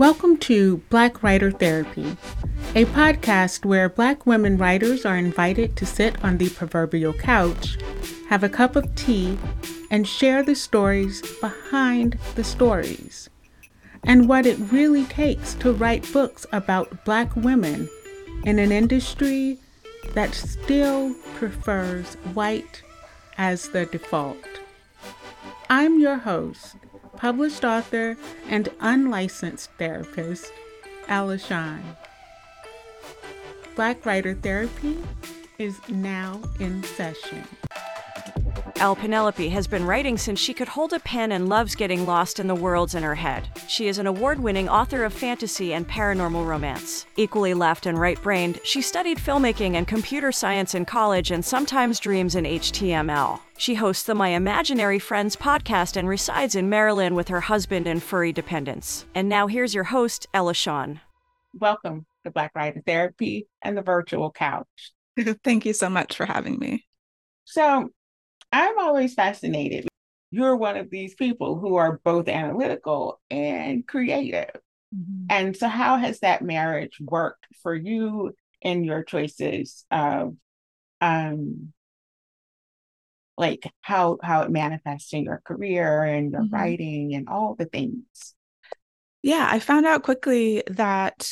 Welcome to Black Writer Therapy, a podcast where Black women writers are invited to sit on the proverbial couch, have a cup of tea, and share the stories behind the stories, and what it really takes to write books about Black women in an industry that still prefers white as the default. I'm your host, published author, and unlicensed therapist, Ella Shine. Black Writer Therapy is now in session. L. Penelope has been writing since she could hold a pen and loves getting lost in the worlds in her head. She is an award winning author of fantasy and paranormal romance. Equally left and right brained, she studied filmmaking and computer science in college and sometimes dreams in HTML. She hosts the My Imaginary Friends podcast and resides in Maryland with her husband and furry dependents. And now here's your host, Ella Shawn. Welcome to Black Writer Therapy and the Virtual Couch. Thank you so much for having me. So, I'm always fascinated. You're one of these people who are both analytical and creative. Mm-hmm. And so, how has that marriage worked for you in your choices of, um, like how how it manifests in your career and your mm-hmm. writing and all the things? Yeah, I found out quickly that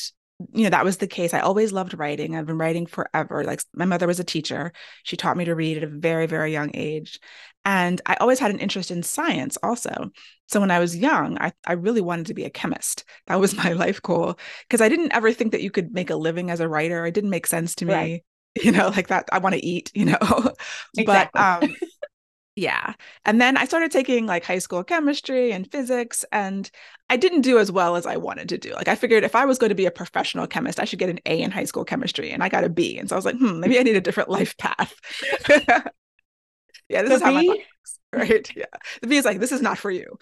you know that was the case. I always loved writing. I've been writing forever. Like my mother was a teacher. She taught me to read at a very very young age. And i always had an interest in science also. So when i was young i, I really wanted to be a chemist. That was my life goal. Because i didn't ever think that you could make a living as a writer. It didn't make sense to me right. you know like that i want to eat you know? Exactly. but um yeah. And then I started taking like high school chemistry and physics, and I didn't do as well as I wanted to do. Like, I figured if I was going to be a professional chemist, I should get an A in high school chemistry, and I got a B. And so I was like, hmm, maybe I need a different life path. yeah, this the is how my life works, right? Yeah. The B is like, this is not for you.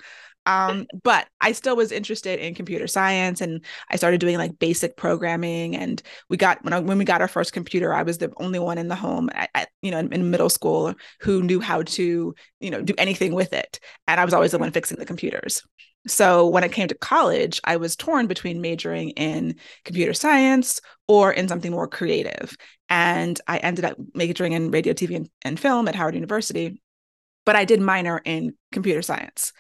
Um, but I still was interested in computer science and I started doing like basic programming. And we got when I, when we got our first computer, I was the only one in the home at, at, you know in, in, middle school who knew how to you know do anything with it. And I was always the one fixing the computers. So when it came to college, I was torn between majoring in computer science or in something more creative. And I ended up majoring in radio, TV, and, and film at Howard University but I did minor in computer science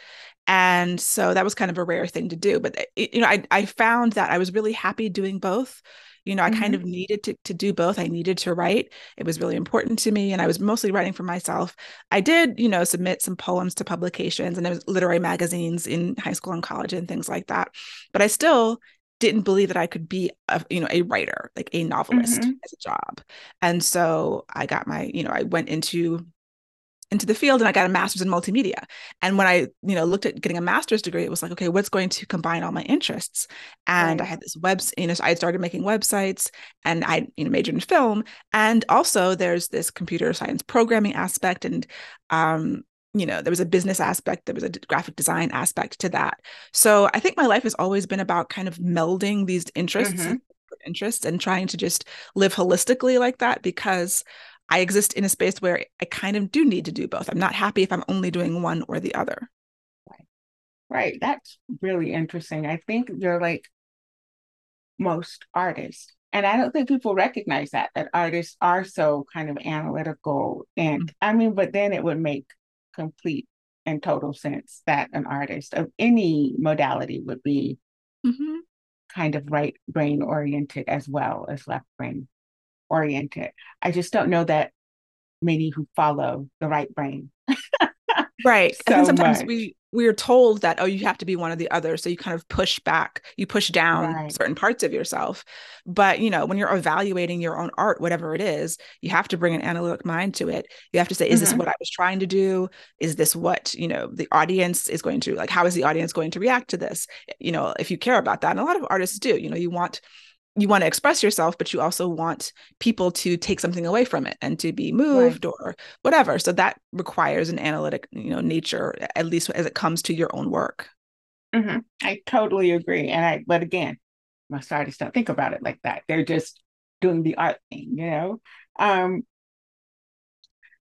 and so that was kind of a rare thing to do but it, you know I, I found that i was really happy doing both. You know i mm-hmm. kind of needed to, to do both. I needed to write. It was really important to me and i was mostly writing for myself. I did you know submit some poems to publications and literary magazines in high school and college and things like that but i still didn't believe that I could be a you know a writer like a novelist mm-hmm. as a job. And so I got my you know I went into into the field and I got a master's in multimedia. And when I, you know, looked at getting a master's degree, it was like, okay, what's going to combine all my interests? And right. I had this web, you know, so I started making websites and I, you know, majored in film. And also there's this computer science programming aspect and um, you know, there was a business aspect, there was a graphic design aspect to that. So I think my life has always been about kind of melding these interests mm-hmm. interests and trying to just live holistically like that because I exist in a space where I kind of do need to do both. I'm not happy if I'm only doing one or the other. Right. Right. That's really interesting. I think you're like most artists. And I don't think people recognize that, that artists are so kind of analytical. And mm-hmm. I mean, but then it would make complete and total sense that an artist of any modality would be mm-hmm. kind of right brain oriented as well as left brain oriented. I just don't know that many who follow the right brain. right. so and sometimes much. we we are told that oh you have to be one or the other so you kind of push back you push down right. certain parts of yourself but you know when you're evaluating your own art whatever it is you have to bring an analytic mind to it you have to say is mm-hmm. this what i was trying to do is this what you know the audience is going to like how is the audience going to react to this you know if you care about that and a lot of artists do you know you want you want to express yourself but you also want people to take something away from it and to be moved right. or whatever so that requires an analytic you know nature at least as it comes to your own work mm-hmm. i totally agree and i but again most artists don't think about it like that they're just doing the art thing you know um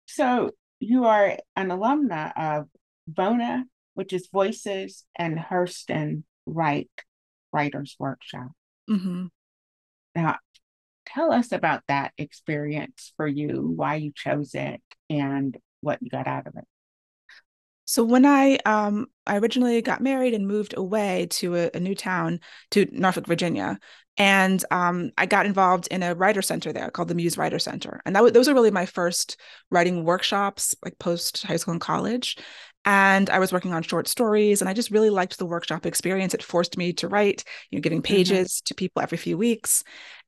so you are an alumna of Vona, which is voices and Hurston Wright Writers Workshop. Mm-hmm. Now, tell us about that experience for you, why you chose it, and what you got out of it. So when I um I originally got married and moved away to a, a new town to Norfolk, Virginia, and um, I got involved in a writer center there called the Muse Writer Center, and that those are really my first writing workshops, like post high school and college. And I was working on short stories, and I just really liked the workshop experience. It forced me to write, you know, giving mm-hmm. pages mm-hmm. to people every few weeks,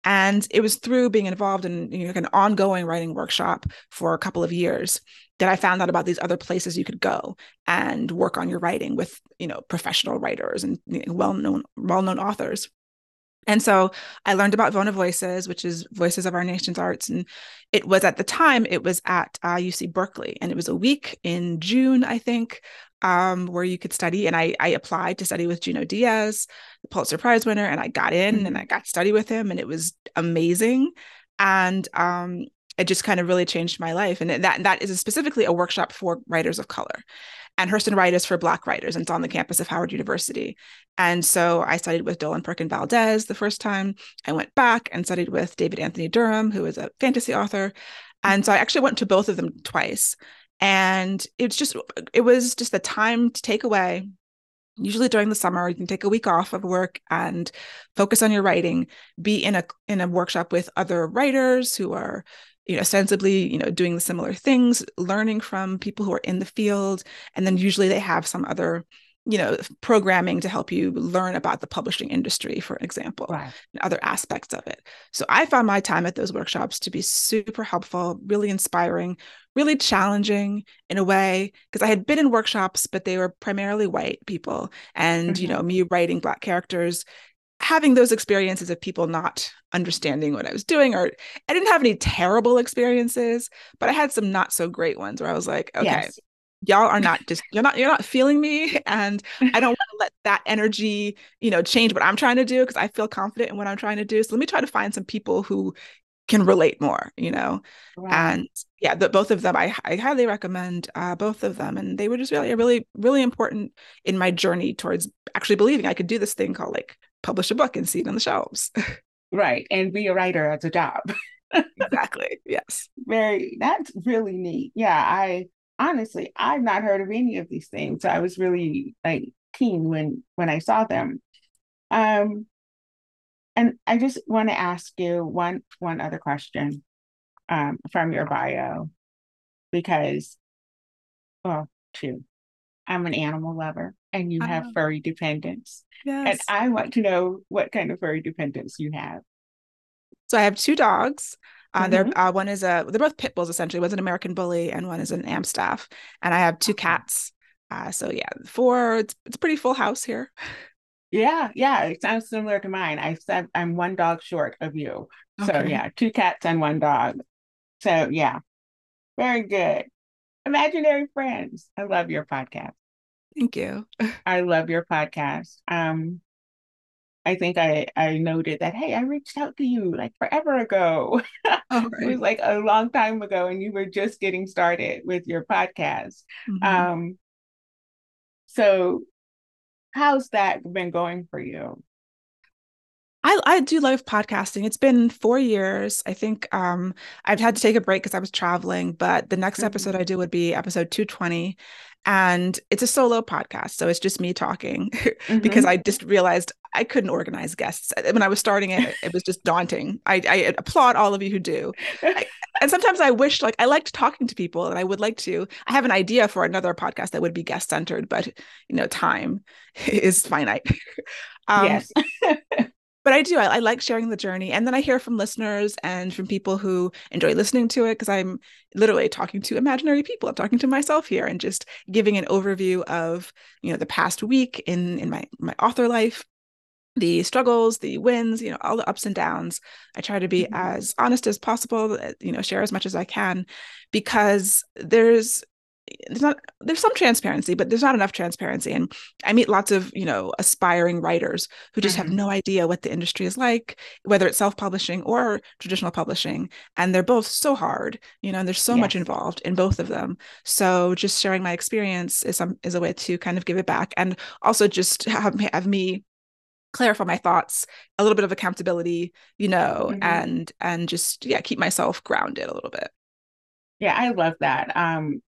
and it was through being involved in you know, like an ongoing writing workshop for a couple of years that I found out about these other places you could go and work on your writing with, you know, professional writers and you know, well-known well-known authors. And so I learned about Vona Voices, which is Voices of Our Nation's Arts. And it was at the time, it was at uh, UC Berkeley. And it was a week in June, I think, um, where you could study. And I, I applied to study with Junot Diaz, the Pulitzer Prize winner, and I got in mm-hmm. and I got to study with him. And it was amazing. And um, it just kind of really changed my life. And that that is specifically a workshop for writers of color. And Hurston Wright is for Black writers, and it's on the campus of Howard University. And so I studied with Dolen Perkins-Valdez the first time. I went back and studied with David Anthony Durham, who is a fantasy author. And so I actually went to both of them twice. And it's just, it was just the time to take away, usually during the summer you can take a week off of work and focus on your writing be in a in a workshop with other writers who are you know ostensibly you know doing the similar things learning from people who are in the field and then usually they have some other you know programming to help you learn about the publishing industry for example right. and other aspects of it so i found my time at those workshops to be super helpful really inspiring really challenging in a way because i had been in workshops but they were primarily white people and mm-hmm. you know me writing black characters having those experiences of people not understanding what I was doing, or I didn't have any terrible experiences, but I had some not so great ones where I was like, okay, yes. y'all are not just you're not you're not feeling me, and I don't want to let that energy, you know, change what I'm trying to do because I feel confident in what I'm trying to do. So let me try to find some people who can relate more, you know. Right. And yeah, the, both of them, I, I highly recommend uh, both of them, and they were just really, really, really important in my journey towards actually believing I could do this thing called like publish a book and see it on the shelves. right. And be a writer as a job. exactly. Yes. Very, that's really neat. Yeah. I honestly, I've not heard of any of these things. So I was really like keen when, when I saw them. Um, and I just want to ask you one, one other question, um, from your bio, because, well, two, I'm an animal lover and you have uh-huh. furry dependents. Yes. And I want to know what kind of furry dependents you have. So I have two dogs. Uh, mm-hmm. They're uh, one is a they're both pit bulls essentially. One's an American bully and one is an Amstaff. And I have two cats. Uh, so yeah, four. It's it's a pretty full house here. Yeah, yeah, it sounds similar to mine. I said I'm one dog short of you. Okay. So yeah, two cats and one dog. So yeah, very good. Imaginary friends. I love your podcast. Thank you. I love your podcast. Um, I think I I noted that hey, I reached out to you like forever ago. Oh, right. it was like a long time ago, and you were just getting started with your podcast. Mm-hmm. Um, so how's that been going for you? I, I do love podcasting. It's been four years. I think um, I've had to take a break because I was traveling, but the next mm-hmm. episode I do would be episode 220 and it's a solo podcast so it's just me talking mm-hmm. because i just realized i couldn't organize guests when i was starting it it was just daunting i, I applaud all of you who do I, and sometimes i wish like i liked talking to people and i would like to i have an idea for another podcast that would be guest centered but you know time is finite um, yes but I do. I, I, like sharing the journey. And then I hear from listeners and from people who enjoy listening to it because I'm literally talking to imaginary people. I'm talking to myself here and just giving an overview of, you know, the past week in in my my author life, the struggles, the wins, you know, all the ups and downs. I try to be mm-hmm. as honest as possible, uh, you know, share as much as I can because there's there's not there's some transparency but there's not enough transparency and i meet lots of you know aspiring writers who just mm-hmm. have no idea what the industry is like whether it's self-publishing or traditional publishing and they're both so hard you know and there's so yes. much involved in both of them so just sharing my experience is some is a way to kind of give it back and also just have, have me clarify my thoughts a little bit of accountability you know Mhm. and and just yeah keep myself grounded a little bit Yeah, I love that. Um,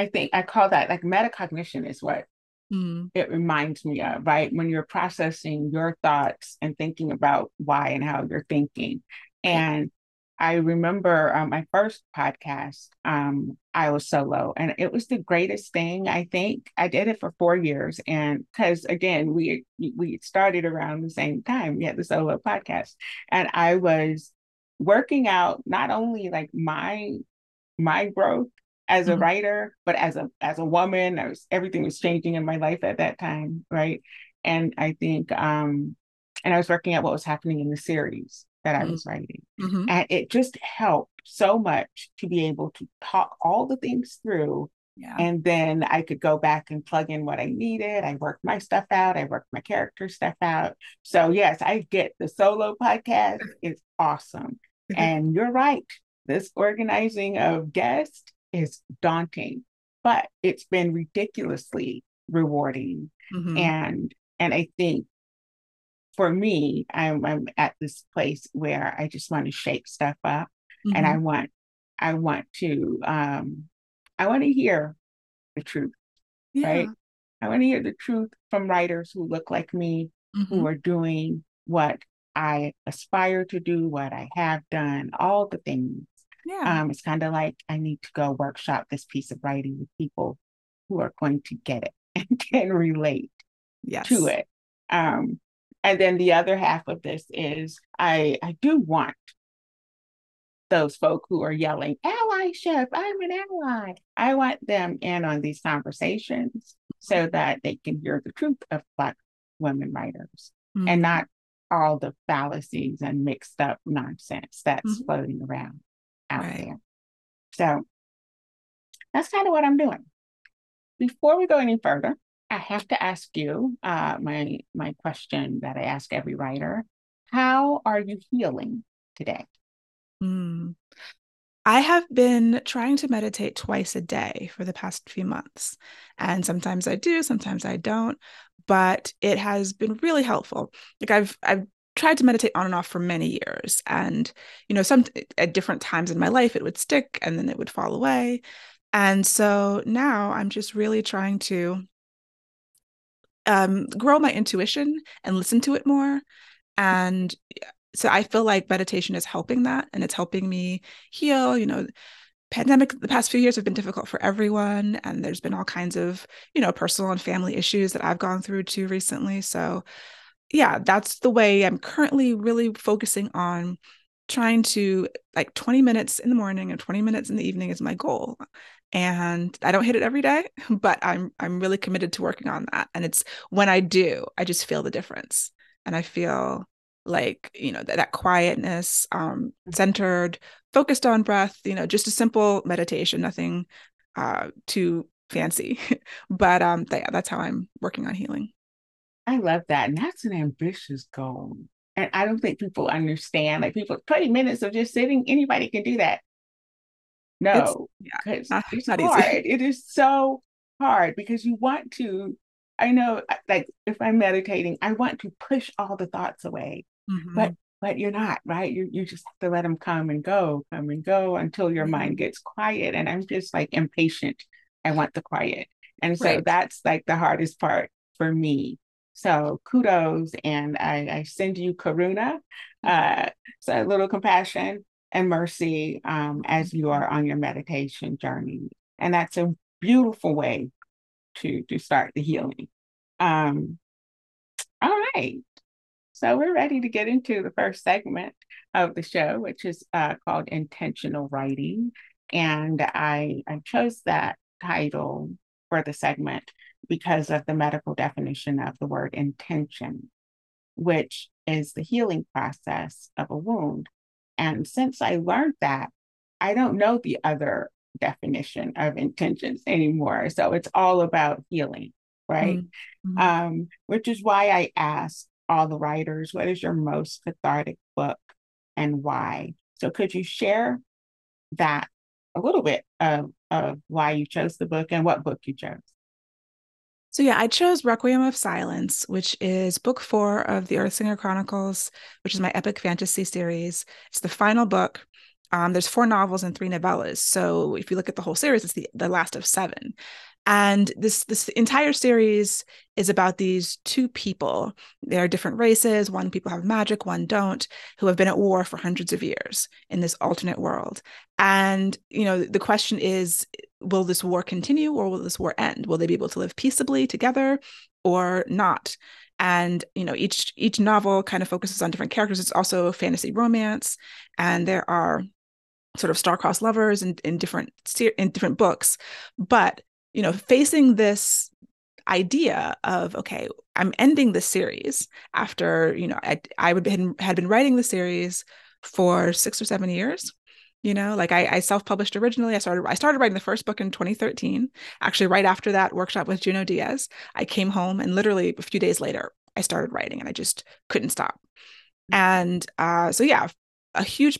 I think I call that like metacognition is what Mm, it reminds me of, right? When you're processing your thoughts and thinking about why and how you're thinking. And I remember um, my first podcast, um, I was solo, and it was the greatest thing. I think I did it for four years, and because again, we we started around the same time. We had the solo podcast, and I was working out not only like my my growth as a Mhm. writer, but as a as a woman, I was everything was changing in my life at that time, right? And I think um and I was working out what was happening in the series that I Mm. was writing. mhm. And it just helped so much to be able to talk all the things through. yeah And then I could go back and plug in what I needed. I worked my stuff out. I worked my character stuff out. So yes, I get the solo podcast is awesome. Mhm. And you're right. This organizing of guests is daunting, but it's been ridiculously rewarding. Mhm. And and I think for me, I'm I'm at this place where I just want to shake stuff up and I Mhm. want I want to um I want to hear the truth, yeah right? I want to hear the truth from writers who look like me, Mhm. who are doing what I aspire to do, what I have done, all the things. Yeah Um, it's kind of like I need to go workshop this piece of writing with people who are going to get it and can relate yes to it. Um, and then the other half of this is I I do want those folk who are yelling allyship, I'm an ally. I want them in on these conversations so that they can hear the truth of Black women writers Mhm. and not all the fallacies and mixed up nonsense that's Mhm. floating around out Right. there. So that's kind of what I'm doing. Before we go any further, I have to ask you uh, my my question that I ask every writer: How are you healing today? Mm. I have been trying to meditate twice a day for the past few months. And sometimes I do, sometimes I don't, but it has been really helpful. Like I've I've tried to meditate on and off for many years and you know some at different times in my life it would stick and then it would fall away. And so now I'm just really trying to um grow my intuition and listen to it more and so I feel like meditation is helping that and it's helping me heal. You know, pandemic, the past few years have been difficult for everyone. And there's been all kinds of, you know, personal and family issues that I've gone through too recently. So, yeah, that's the way I'm currently really focusing on trying to like 20 minutes in the morning and 20 minutes in the evening is my goal. And I don't hit it every day, but I'm I'm really committed to working on that. And it's when I do, I just feel the difference. And I feel like you know that, that quietness um centered focused on breath you know just a simple meditation nothing uh too fancy but um th- that's how i'm working on healing I love that, and that's an ambitious goal. And I don't think people understand. Like people, 20 minutes of just sitting, anybody can do that. No, yeah, because not- it's not easy. It is so hard because you want to. I know, like if I'm meditating, I want to push all the thoughts away, Mhm. but but you're not, right? You you just have to let them come and go, come and go until your mind gets quiet. And I'm just like impatient. I want the quiet, and so Right. that's like the hardest part for me. So kudos, and I, I send you karuna, uh, so a little compassion and mercy um, as you are on your meditation journey, and that's a beautiful way to to start the healing. Um, all right, so we're ready to get into the first segment of the show, which is uh, called intentional writing, and I I chose that title for the segment because of the medical definition of the word intention, which is the healing process of a wound. And since I learned that, I don't know the other definition of intentions anymore. So it's all about healing, right? Mhm. Um, which is why I asked all the writers, what is your most cathartic book and why? So could you share that a little bit of, of why you chose the book and what book you chose? So yeah, I chose Requiem of Silence, which is book four of the Earthsinger Chronicles, which is my epic fantasy series. It's the final book. Um, there's four novels and three novellas. So if you look at the whole series, it's the, the last of seven. And this this entire series is about these two people. They are different races. One people have magic, one don't, who have been at war for hundreds of years in this alternate world. And you know, the question is, will this war continue or will this war end? Will they be able to live peaceably together or not? and you know each each novel kind of focuses on different characters it's also fantasy romance and there are sort of star-crossed lovers in, in different in different books but you know, facing this idea of okay i'm ending the series after you know i, I would been, had been writing the series for six or seven years you know like i, I self-published originally. I started i started writing the first book in 2013 actually right after that workshop with Junot Diaz i came home and literally a few days later i started writing and i just couldn't stop. And uh, so yeah a huge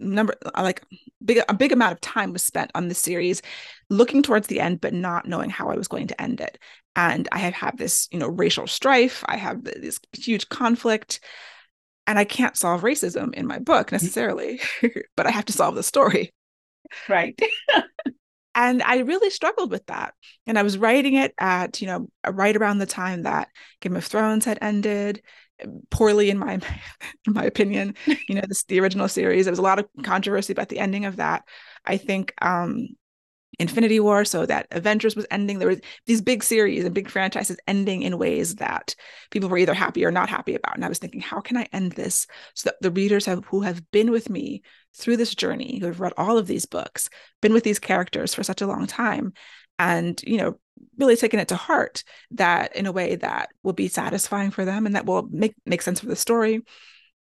number uh, like big a big amount of time was spent on the series looking towards the end but not knowing how i was going to end it. And i have had this you know racial strife. I have this huge conflict and i can't solve racism in my book mm-hmm. necessarily but i have to solve the story. Right. And i really struggled with that. And i was writing it at you know right around the time that game of thrones had ended poorly in my in my opinion. You know this the original series there was a lot of controversy about the ending of that. I think um infinity war so that avengers was ending. There was these big series and big franchises ending in ways that people were either happy or not happy about. And i was thinking how can i end this so that the readers have who have been with me through this journey who have read all of these books been with these characters for such a long time and you know really taken it to heart that in a way that will be satisfying for them and that will make make sense for the story.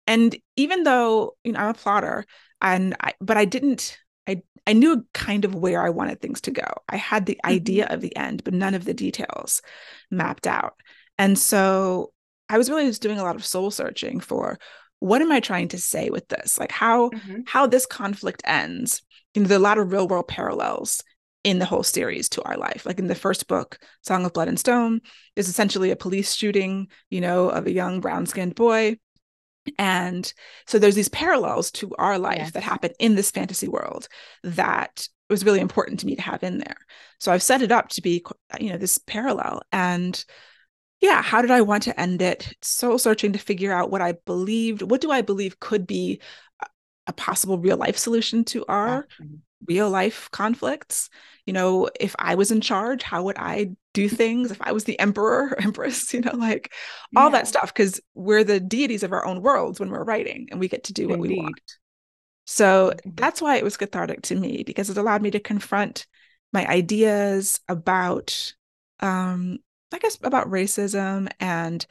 And even though you know i'm a plotter and I, but i didn't i i knew kind of where i wanted things to go i had the mm-hmm. idea of the end but none of the details mapped out and so i was really just doing a lot of soul searching for what am i trying to say with this like how mm-hmm. how this conflict ends you know there are a lot of real world parallels in the whole series to our life. Like in the first book, Song of Blood and Stone, is essentially a police shooting, you know, of a young brown skinned boy. And so there's these parallels to our life that happen in this fantasy world that was really important to me to have in there. So I've set it up to be, you know, this parallel. And yeah, how did I want to end it? Soul searching to figure out what I believed. What do I believe could be a possible real life solution to our real life conflicts you know if i was in charge how would i do things if i was the emperor or empress you know like all yeah. that stuff because we're the deities of our own worlds when we're writing and we get to do what Indeed. we want so that's why it was cathartic to me because it allowed me to confront my ideas about um i guess about racism and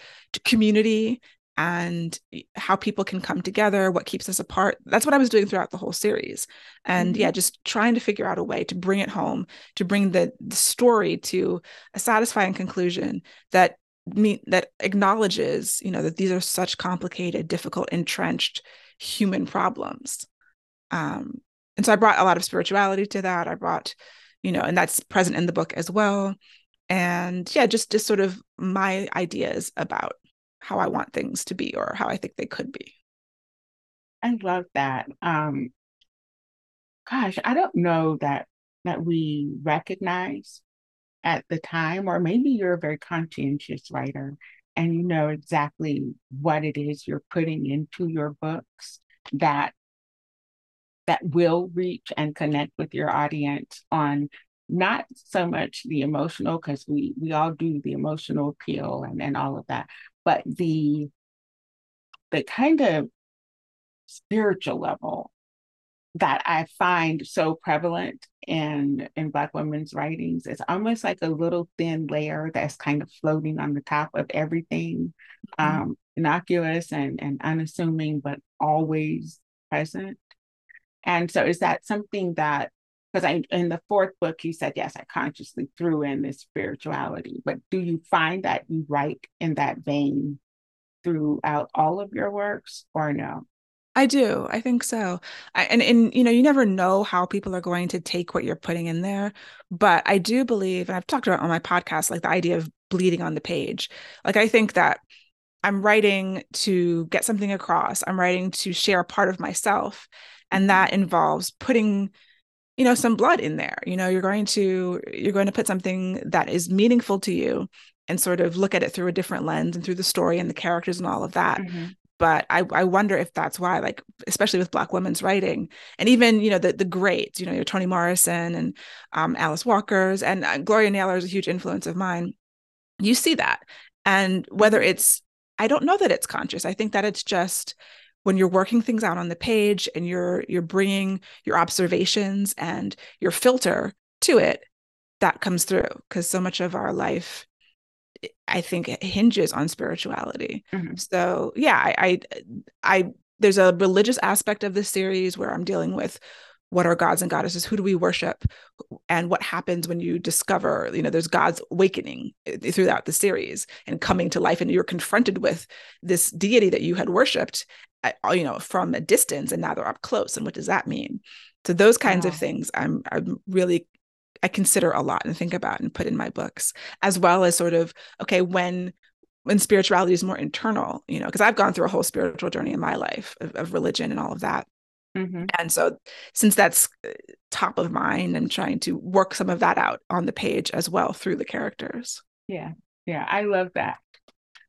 community and how people can come together, what keeps us apart. That's what I was doing throughout the whole series. And mm-hmm. yeah, just trying to figure out a way to bring it home, to bring the, the story to a satisfying conclusion that me that acknowledges, you know, that these are such complicated, difficult, entrenched human problems. Um, and so I brought a lot of spirituality to that. I brought, you know, and that's present in the book as well. And yeah, just just sort of my ideas about how I want things to be or how I think they could be. I love that. Um, gosh, I don't know that that we recognize at the time, or maybe you're a very conscientious writer and you know exactly what it is you're putting into your books that that will reach and connect with your audience on not so much the emotional because we we all do the emotional appeal and, and all of that but the the kind of spiritual level that I find so prevalent in in Black women's writings. It's almost like a little thin layer that's kind of floating on the top of everything, mm-hmm. um, innocuous and and unassuming, but always present. And so, is that something that because I in the fourth book you said yes, I consciously threw in this spirituality, but do you find that you write in that vein throughout all of your works or no? I do. I think so. I, and and you know, you never know how people are going to take what you're putting in there, but I do believe, and I've talked about on my podcast, like the idea of bleeding on the page. Like I think that I'm writing to get something across. I'm writing to share a part of myself. And mm-hmm. that involves putting, you know, some blood in there. You know, you're going to you're going to put something that is meaningful to you and sort of look at it through a different lens and through the story and the characters and all of that. Mm-hmm. But I, I wonder if that's why, like, especially with Black women's writing, and even you know the the greats, you know, your Toni Morrison and um, Alice Walker's and uh, Gloria Naylor is a huge influence of mine. You see that, and whether it's I don't know that it's conscious. I think that it's just when you're working things out on the page and you're you're bringing your observations and your filter to it that comes through because so much of our life i think hinges on spirituality mm-hmm. so yeah I, I i there's a religious aspect of this series where i'm dealing with what are gods and goddesses? Who do we worship? And what happens when you discover you know there's god's awakening eh, throughout the series and coming to life and you're confronted with this deity that you had worshipped at, uh, you know from a distance and now they're up close and what does that mean? So those kinds of things i'm i'm really i consider a lot and think about and put in my books as well as sort of okay when when spirituality is more internal you know because i've gone through a whole spiritual journey in my life of, of religion and all of that Mm-hmm. And so, since that's uh, top of mind, I'm trying to work some of that out on the page as well through the characters. Yeah, yeah, I love that.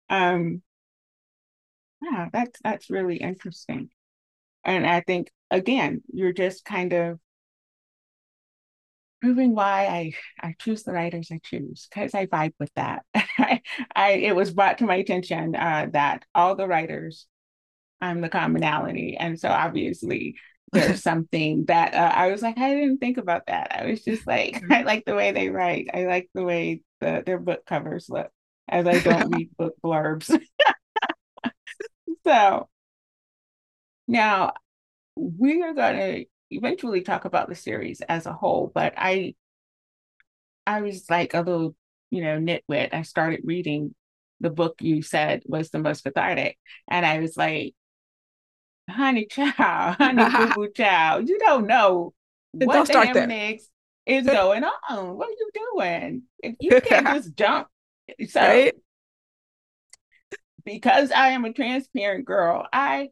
Um, yeah, that's that's really interesting, and I think again, you're just kind of proving why I I choose the writers I choose because I vibe with that. I, I it was brought to my attention uh, that all the writers I'm the commonality. And so obviously there's something that uh, I was like, I didn't think about that. I was just like, I like the way they write. I like the way the, their book covers look as I don't read book blurbs. so now we are going to eventually talk about the series as a whole, but I, I was like a little, you know, nitwit. I started reading the book you said was the most cathartic. And I was like, honey child, honey boo boo child, you don't know what the damn next is going on. What are you doing? If You can't just jump. Eh, so right? because I am a transparent girl, I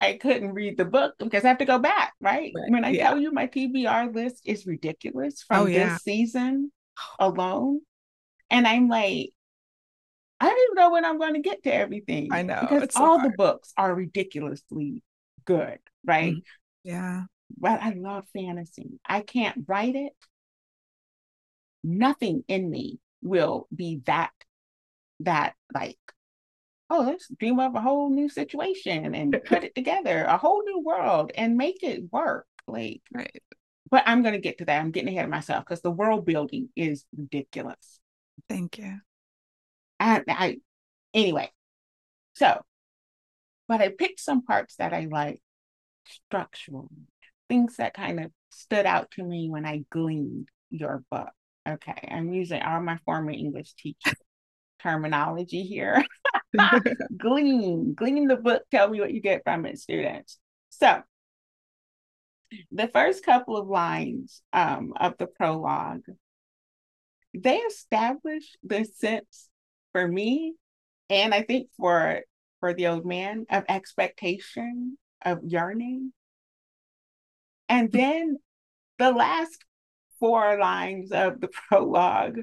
I couldn't read the book because I have to go back, right? right. When I yeah. tell you my TBR list is ridiculous from oh, yeah. this season alone. And I'm like, I don't even know when I'm going to get to everything. I know. Because all the books are ridiculously good, right? Mm-hmm. Yeah. But I love fantasy. I can't write it. Nothing in me will be that, that like, oh, let's dream up a whole new situation and put it together, a whole new world and make it work. Like, right. But I'm going to get to that. I'm getting ahead of myself because the world building is ridiculous. Thank you. I, I anyway, so, but I picked some parts that I like structural, things that kind of stood out to me when I gleaned your book. Okay, I'm using all my former English teacher terminology here. glean, glean the book, tell me what you get from it, students. So, the first couple of lines um, of the prologue, they establish the sense for me, and I think for for the old man of expectation, of yearning. And then the last four lines of the prologue,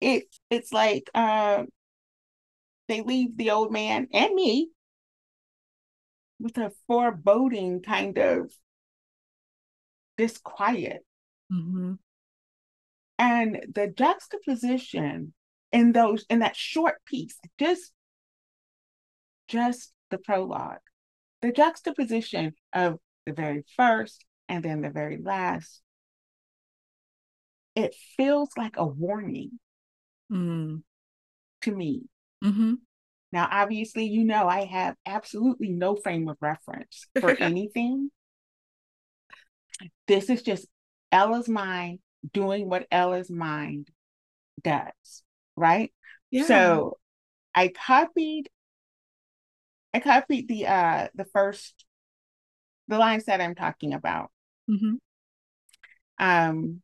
it it's like uh, they leave the old man and me with a foreboding kind of disquiet. Mm-hmm. And the juxtaposition in those in that short piece just just the prologue the juxtaposition of the very first and then the very last. It feels like a warning. Mm. to me. Mm-hmm. now obviously you know i have absolutely no frame of reference for anything. This is just ella's mind doing what ella's mind does right? Yeah. So I copied I copied the uh the first the lines that I'm talking about. Mm-hmm. Um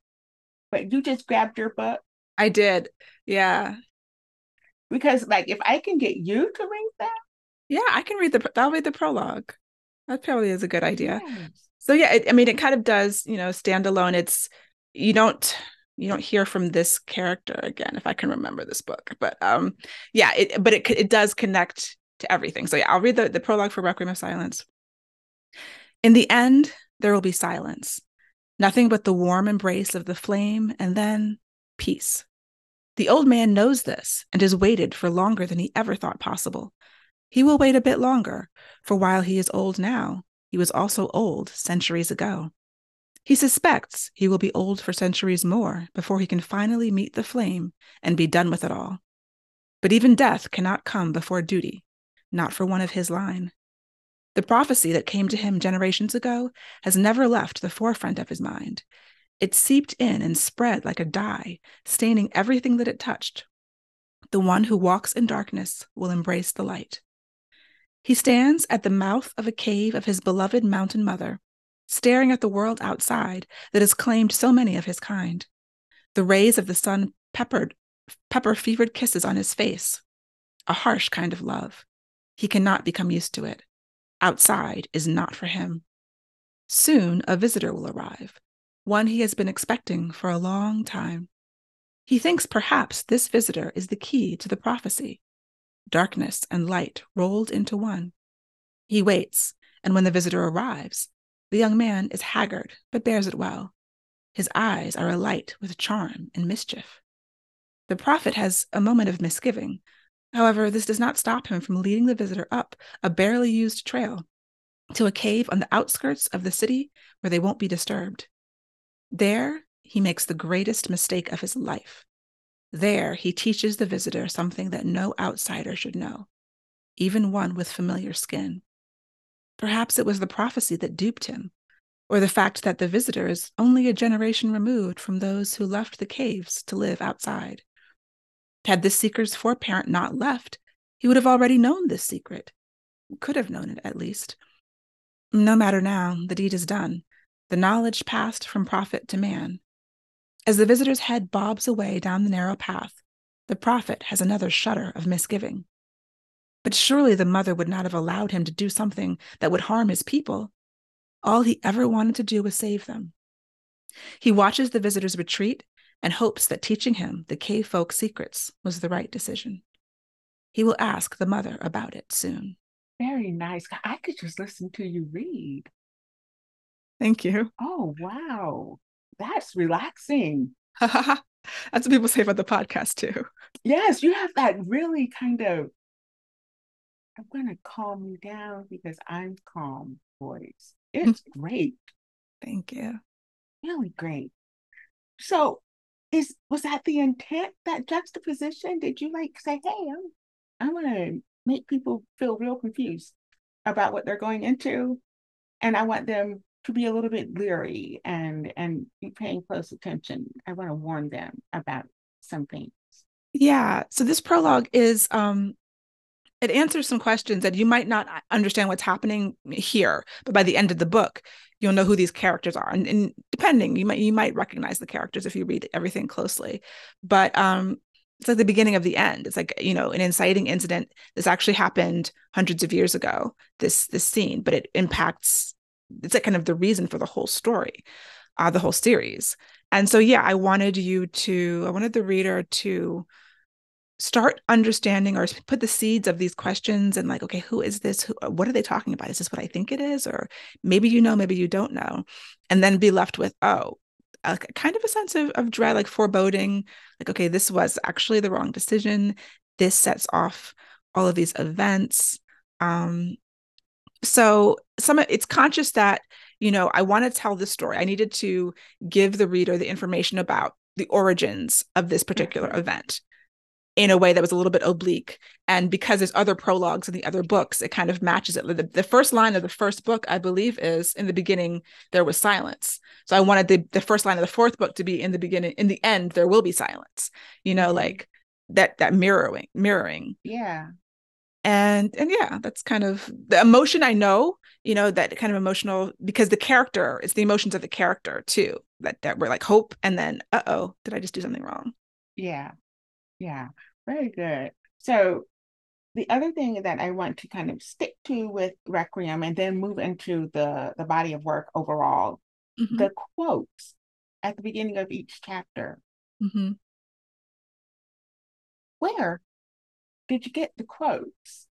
but you just grabbed your book. I did. Yeah. because like if I can get you to read that, yeah, I can read the. I'll read the prologue. That probably is a good idea. Yes. So yeah, it, I mean, it kind of does, you know, stand alone. It's you don't you don't hear from this character again if I can remember this book, but um, yeah, it but it it does connect to everything. So yeah, I'll read the the prologue for Requiem of Silence. In the end, there will be silence, nothing but the warm embrace of the flame, and then peace. The old man knows this and has waited for longer than he ever thought possible. He will wait a bit longer, for while he is old now, he was also old centuries ago. He suspects he will be old for centuries more before he can finally meet the flame and be done with it all. But even death cannot come before duty, not for one of his line. The prophecy that came to him generations ago has never left the forefront of his mind. It seeped in and spread like a dye, staining everything that it touched. The one who walks in darkness will embrace the light. He stands at the mouth of a cave of his beloved mountain mother, staring at the world outside that has claimed so many of his kind. The rays of the sun peppered, pepper fevered kisses on his face. A harsh kind of love. He cannot become used to it. Outside is not for him. Soon a visitor will arrive, one he has been expecting for a long time. He thinks perhaps this visitor is the key to the prophecy darkness and light rolled into one. He waits, and when the visitor arrives, the young man is haggard but bears it well. His eyes are alight with charm and mischief. The prophet has a moment of misgiving. However, this does not stop him from leading the visitor up a barely used trail to a cave on the outskirts of the city where they won't be disturbed. There, he makes the greatest mistake of his life. There, he teaches the visitor something that no outsider should know, even one with familiar skin. Perhaps it was the prophecy that duped him, or the fact that the visitor is only a generation removed from those who left the caves to live outside. Had the seeker's foreparent not left, he would have already known this secret, could have known it at least. No matter now, the deed is done, the knowledge passed from prophet to man, as the visitor's head bobs away down the narrow path, the prophet has another shudder of misgiving. But surely the mother would not have allowed him to do something that would harm his people. All he ever wanted to do was save them. He watches the visitor's retreat and hopes that teaching him the cave folk secrets was the right decision. He will ask the mother about it soon. Very nice. I could just listen to you read. Thank you. Oh, wow that's relaxing. that's what people say about the podcast too. Yes, you have that really kind of I'm gonna calm you down because I'm calm voice. It's great. Thank you. Really great. So is was that the intent, that juxtaposition? Did you like say, hey, I'm I'm gonna make people feel real confused about what they're going into and I want them to be a little bit leery and and be paying close attention. I want to warn them about some things. Yeah. So this prologue is um it answers some questions that you might not understand what's happening here, but by the end of the book, you'll know who these characters are. And, and depending, you might you might recognize the characters if you read everything closely. But um it's like the beginning of the end. It's like, you know, an inciting incident. This actually happened hundreds of years ago, this this scene, but it impacts it's like kind of the reason for the whole story, uh, the whole series. And so, yeah, I wanted you to, I wanted the reader to start understanding or put the seeds of these questions and like, okay, who is this? Who, what are they talking about? Is this what I think it is? Or maybe you know, maybe you don't know. And then be left with, oh, a, kind of a sense of, of dread, like foreboding, like, okay, this was actually the wrong decision. This sets off all of these events. Um, so some it's conscious that you know i want to tell this story i needed to give the reader the information about the origins of this particular mm-hmm. event in a way that was a little bit oblique. And because there's other prologues in the other books it kind of matches it. The, the first line of the first book i believe is in the beginning there was silence. So i wanted the, the first line of the fourth book to be in the beginning in the end there will be silence. You know mm-hmm. like that that mirroring mirroring. Yeah. And and yeah that's kind of the emotion i know you know that kind of emotional because the character it's the emotions of the character too that that were like hope and then uh-oh did i just do something wrong? Yeah yeah very good So the other thing that I want to kind of stick to with Requiem and then move into the the body of work overall, mm-hmm. the quotes at the beginning of each chapter. Mm-hmm. Where did you get the quotes?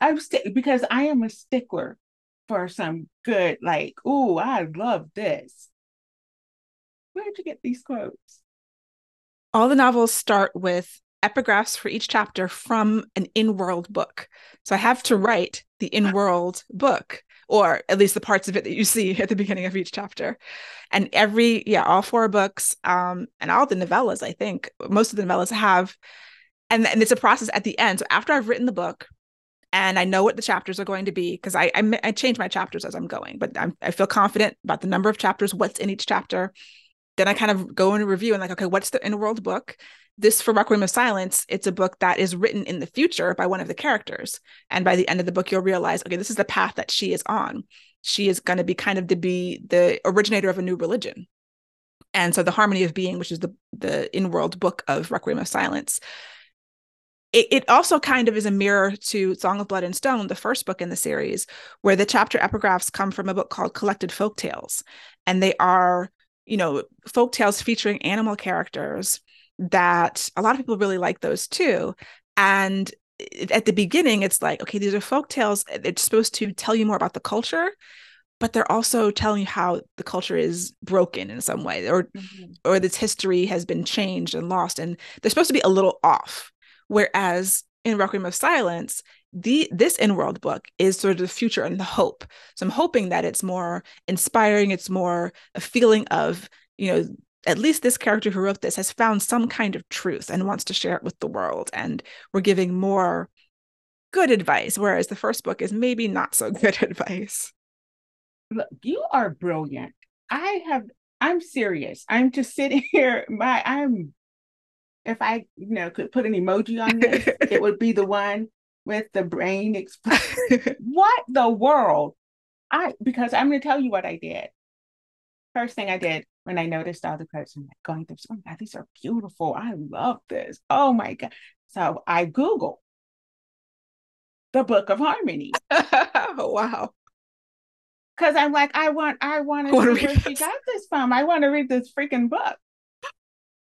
I'm st- because I am a stickler for some good, like, oh, I love this. Where did you get these quotes? All the novels start with epigraphs for each chapter from an in-world book. So I have to write the in-world book, or at least the parts of it that you see at the beginning of each chapter. And every, yeah, all four books, um, and all the novellas, I think, most of the novellas have, and, and it's a process at the end. So after I've written the book, and I know what the chapters are going to be because I, I, I change my chapters as I'm going, but I'm, I feel confident about the number of chapters, what's in each chapter. Then I kind of go into review and like, okay, what's the in world book? This for Requiem of Silence, it's a book that is written in the future by one of the characters, and by the end of the book, you'll realize, okay, this is the path that she is on. She is going to be kind of to be the originator of a new religion, and so the Harmony of Being, which is the the in world book of Requiem of Silence, it, it also kind of is a mirror to Song of Blood and Stone, the first book in the series, where the chapter epigraphs come from a book called Collected Folk Tales. And they are, you know, folk tales featuring animal characters that a lot of people really like those too. And at the beginning, it's like, okay, these are folk tales. It's supposed to tell you more about the culture, but they're also telling you how the culture is broken in some way, or mm-hmm. or this history has been changed and lost, and they're supposed to be a little off. Whereas in Requiem of Silence, the this in-world book is sort of the future and the hope. So I'm hoping that it's more inspiring, it's more a feeling of, you know, at least this character who wrote this has found some kind of truth and wants to share it with the world. And we're giving more good advice, whereas the first book is maybe not so good advice. Look, you are brilliant. I have I'm serious. I'm just sitting here. My I'm if I, you know, could put an emoji on this, it would be the one with the brain exploding. what the world? I because I'm gonna tell you what I did. First thing I did when I noticed all the quotes, like going through, oh my God, these are beautiful. I love this. Oh my God. So I Google the Book of Harmony. wow. Cause I'm like, I want, I want to see where she got this from. I want to read this freaking book.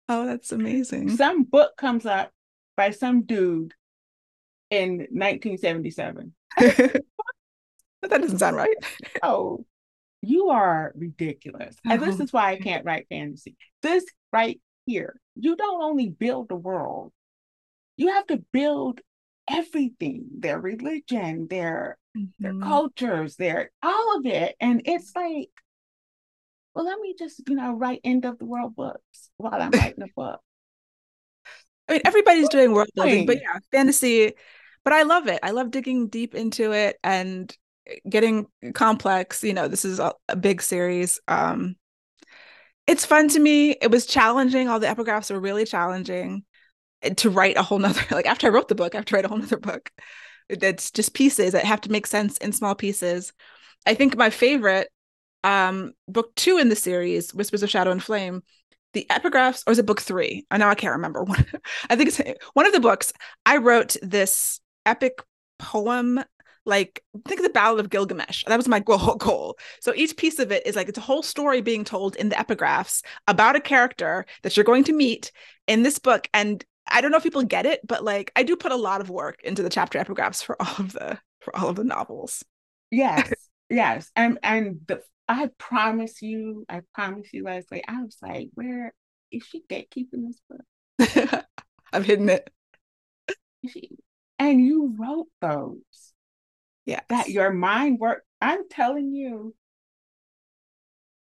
Oh, that's amazing. Some book comes up by some dude in 1977. that doesn't sound right. Oh, you are ridiculous. And this oh. is why I can't write fantasy. This right here, you don't only build the world, you have to build everything their religion, their mm-hmm. their cultures, their all of it. And it's like well, let me just, you know, write end of the world books while I'm writing a book. I mean, everybody's doing world building, but yeah, fantasy. But I love it. I love digging deep into it and getting complex. You know, this is a, a big series. Um, it's fun to me. It was challenging. All the epigraphs were really challenging to write a whole nother. Like after I wrote the book, I have to write a whole nother book. It's just pieces that have to make sense in small pieces. I think my favorite um, book two in the series, Whispers of Shadow and Flame, the epigraphs, or is it book three? I know I can't remember. I think it's one of the books. I wrote this epic poem, like think of the Battle of Gilgamesh. That was my goal. goal. So each piece of it is like it's a whole story being told in the epigraphs about a character that you're going to meet in this book. And I don't know if people get it, but like I do put a lot of work into the chapter epigraphs for all of the for all of the novels. Yes. yes. And and the I promise you, I promise you, Leslie, I was like, where is she gatekeeping this book? I've hidden it. And you wrote those. Yeah. That your mind worked. I'm telling you,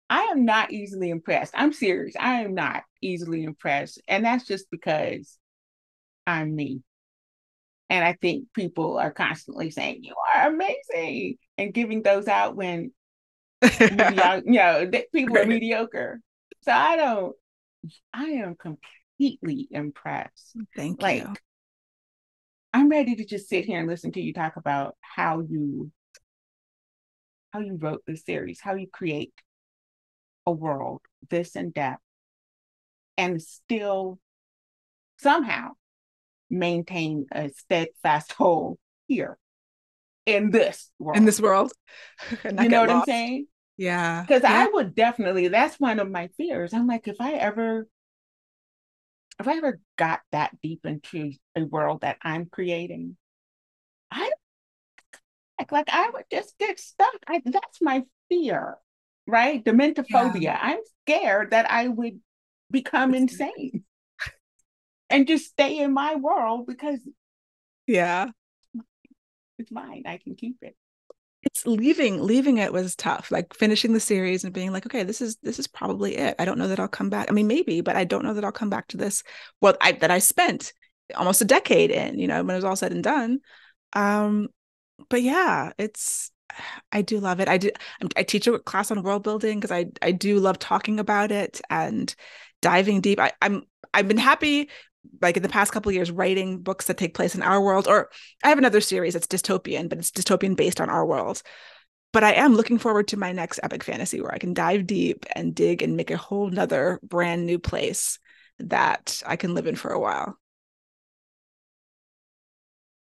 I am not easily impressed. I'm serious. I am not easily impressed. And that's just because I'm me. And I think people are constantly saying, You are amazing, and giving those out when you know, people are mediocre. So I don't, I am completely impressed. Thank you. like, you. I'm ready to just sit here and listen to you talk about how you how you wrote this series, how you create a world this in depth and still somehow maintain a steadfast hold here in this world. In this world. you know what lost. I'm saying? Yeah. Because yeah. I would definitely, that's one of my fears. I'm like, if I ever, if I ever got that deep into a world that I'm creating, I like, like I would just get stuck. I, that's my fear, right? Dementophobia. Yeah. I'm scared that I would become insane and just stay in my world because yeah it's mine i can keep it leaving leaving it was tough like finishing the series and being like okay this is this is probably it. I don't know that i'll come back. I mean maybe but i don't know that i'll come back to this well I, that i spent almost a decade in you know when it was all said and done. Um but yeah it's i do love it. I do i teach a class on world building because i i do love talking about it and diving deep. I, i'm i've been happy like in the past couple years writing books that take place in our world or i have another series that's dystopian but it's dystopian based on our world. But i am looking forward to my next epic fantasy where i can dive deep and dig and make a whole nother brand new place that i can live in for a while.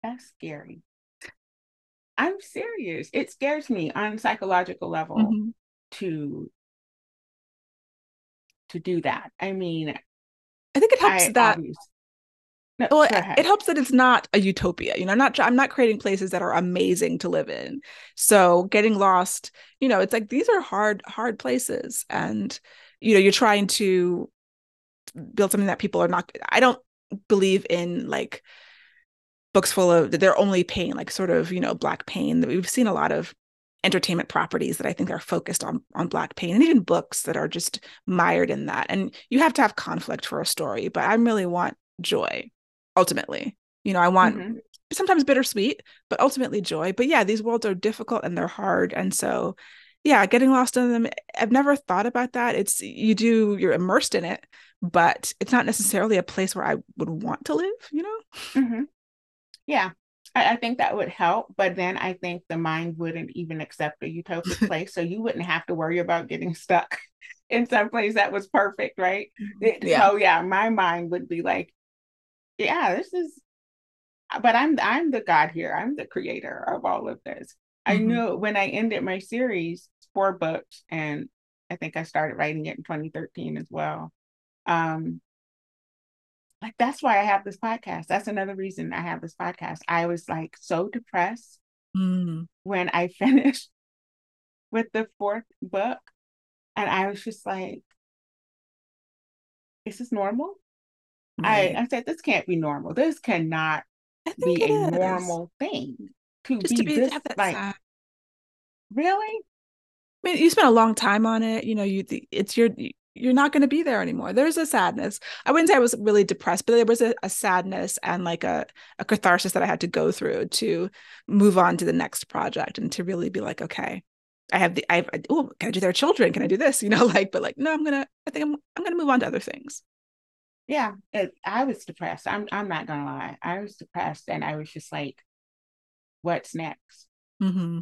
That's scary. I'm serious. It scares me on psychological level mm-hmm. to to do that. I mean I think it helps I, that. No, well, it, it helps that it's not a utopia. You know, I'm not I'm not creating places that are amazing to live in. So getting lost, you know, it's like these are hard hard places, and you know, you're trying to build something that people are not. I don't believe in like books full of they're only pain, like sort of you know black pain. That we've seen a lot of entertainment properties that I think are focused on on black pain and even books that are just mired in that. And you have to have conflict for a story, but I really want joy ultimately. You know, I want mm-hmm. sometimes bittersweet, but ultimately joy. But yeah, these worlds are difficult and they're hard. And so yeah, getting lost in them, I've never thought about that. It's you do, you're immersed in it, but it's not necessarily a place where I would want to live, you know? Mm-hmm. Yeah. I, I, think that would help, but then I think the mind wouldn't even accept a utopic place. so you wouldn't have to worry about getting stuck in some place that was perfect, right? Mm-hmm. Yeah. So yeah, my mind would be like, yeah, this is but I'm I'm the God here. I'm the creator of all of this. Mm-hmm. I knew when I ended my series, four books, and I think I started writing it in 2013 as well. Um, like that's why I have this podcast. That's another reason I have this podcast. I was like so depressed mm. when I finished with the fourth book. And I was just like, is this normal? Right. I, I said, this can't be normal. This cannot be a is. normal thing to just be, to be this like really. I mean, you spent a long time on it. You know, you it's your you're not going to be there anymore. There's a sadness. I wouldn't say I was really depressed, but there was a, a, sadness and like a, a catharsis that I had to go through to move on to the next project and to really be like, okay, I have the, I have, oh, can I do their children? Can I do this? You know, like, but like, no, I'm going to, I think I'm, I'm going to move on to other things. Yeah. It, I was depressed. I'm, I'm not going to lie. I was depressed and I was just like, what's next? Mm-hmm.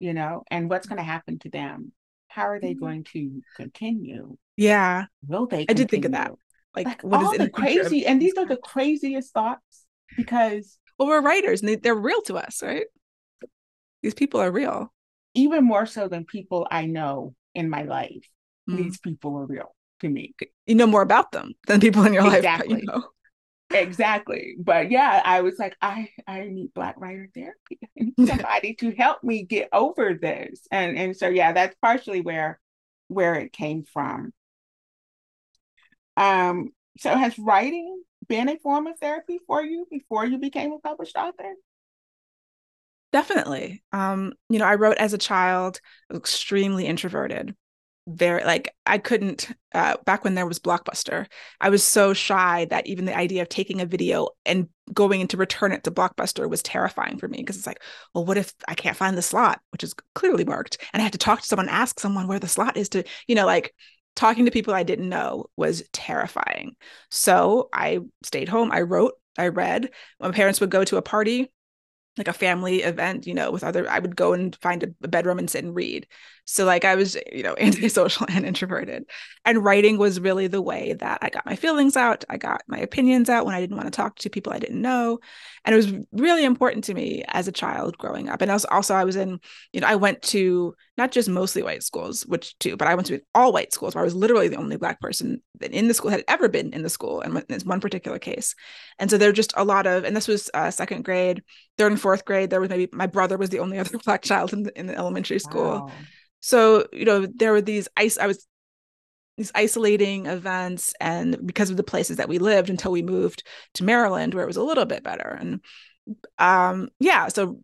You know, and what's going to happen to them? How are they mm-hmm. going to continue? Yeah. Will they? Continue? I did think of that. Like, like what all is the crazy, and these are the craziest thoughts because well, we're writers and they, are real to us, right? These people are real. Even more so than people I know in my life. Mm. These people are real to me. You know more about them than people in your exactly. life. You know? Exactly. But yeah, I was like, I I need black writer therapy. I need somebody to help me get over this. And and so yeah, that's partially where where it came from. Um, so has writing been a form of therapy for you before you became a published author? Definitely. Um, you know, I wrote as a child, extremely introverted. Very like I couldn't uh back when there was Blockbuster, I was so shy that even the idea of taking a video and going in to return it to Blockbuster was terrifying for me because it's like, well, what if I can't find the slot, which is clearly marked, and I have to talk to someone, ask someone where the slot is to, you know, like talking to people I didn't know was terrifying. So I stayed home. I wrote, I read. My parents would go to a party like a family event, you know, with other, I would go and find a, bedroom and sit and read. So like I was, you know, antisocial and introverted. And writing was really the way that I got my feelings out. I got my opinions out when I didn't want to talk to people I didn't know. And it was really important to me as a child growing up. And also, also I was in, you know, I went to not just mostly white schools, which too, but I went to all white schools where I was literally the only black person that in the school had ever been in the school and in one particular case. And so there are just a lot of, and this was uh, second grade, third and fourth grade. There was maybe my brother was the only other black child in the, in the elementary school. Wow. So, you know, there were these ice, I was these isolating events and because of the places that we lived until we moved to Maryland where it was a little bit better. And um yeah, so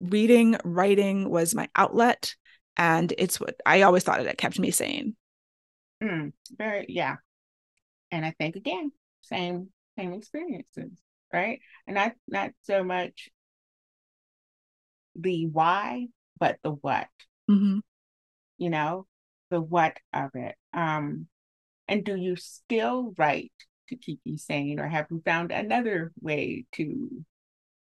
reading, writing was my outlet and it's what I always thought it kept me sane. Mm, very yeah. And I think again, same same experiences, right? And not not so much the why, but the what. Mm-hmm. You know, the what of it. Um, and do you still write to keep you sane, or have you found another way to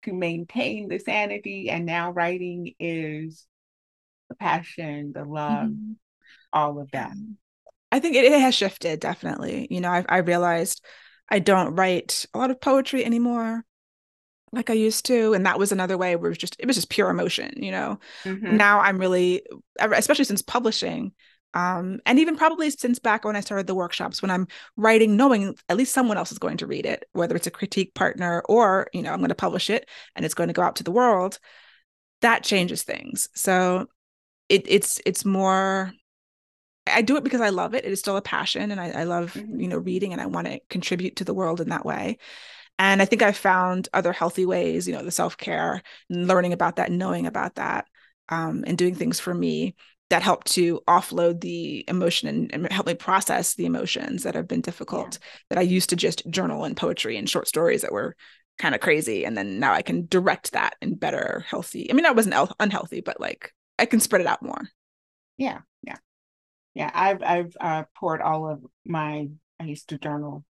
to maintain the sanity? And now writing is the passion, the love, mm-hmm. all of that. I think it, it has shifted definitely. You know, I, I realized I don't write a lot of poetry anymore like I used to. And that was another way where it was just it was just pure emotion, you know. Mm-hmm. Now I'm really especially since publishing, um, and even probably since back when I started the workshops, when I'm writing, knowing at least someone else is going to read it, whether it's a critique partner or, you know, I'm going to publish it and it's going to go out to the world, that changes things. So it, it's it's more I do it because I love it. It is still a passion and I, I love, mm-hmm. you know, reading and I want to contribute to the world in that way. And I think I found other healthy ways, you know, the self-care, learning about that, knowing about that, um, and doing things for me that help to offload the emotion and, and, help me process the emotions that have been difficult yeah. that I used to just journal and poetry and short stories that were kind of crazy. And then now I can direct that in better, healthy. I mean, I wasn't unhealthy, but like I can spread it out more. Yeah. Yeah. Yeah. I've, I've uh, poured all of my, I used to journal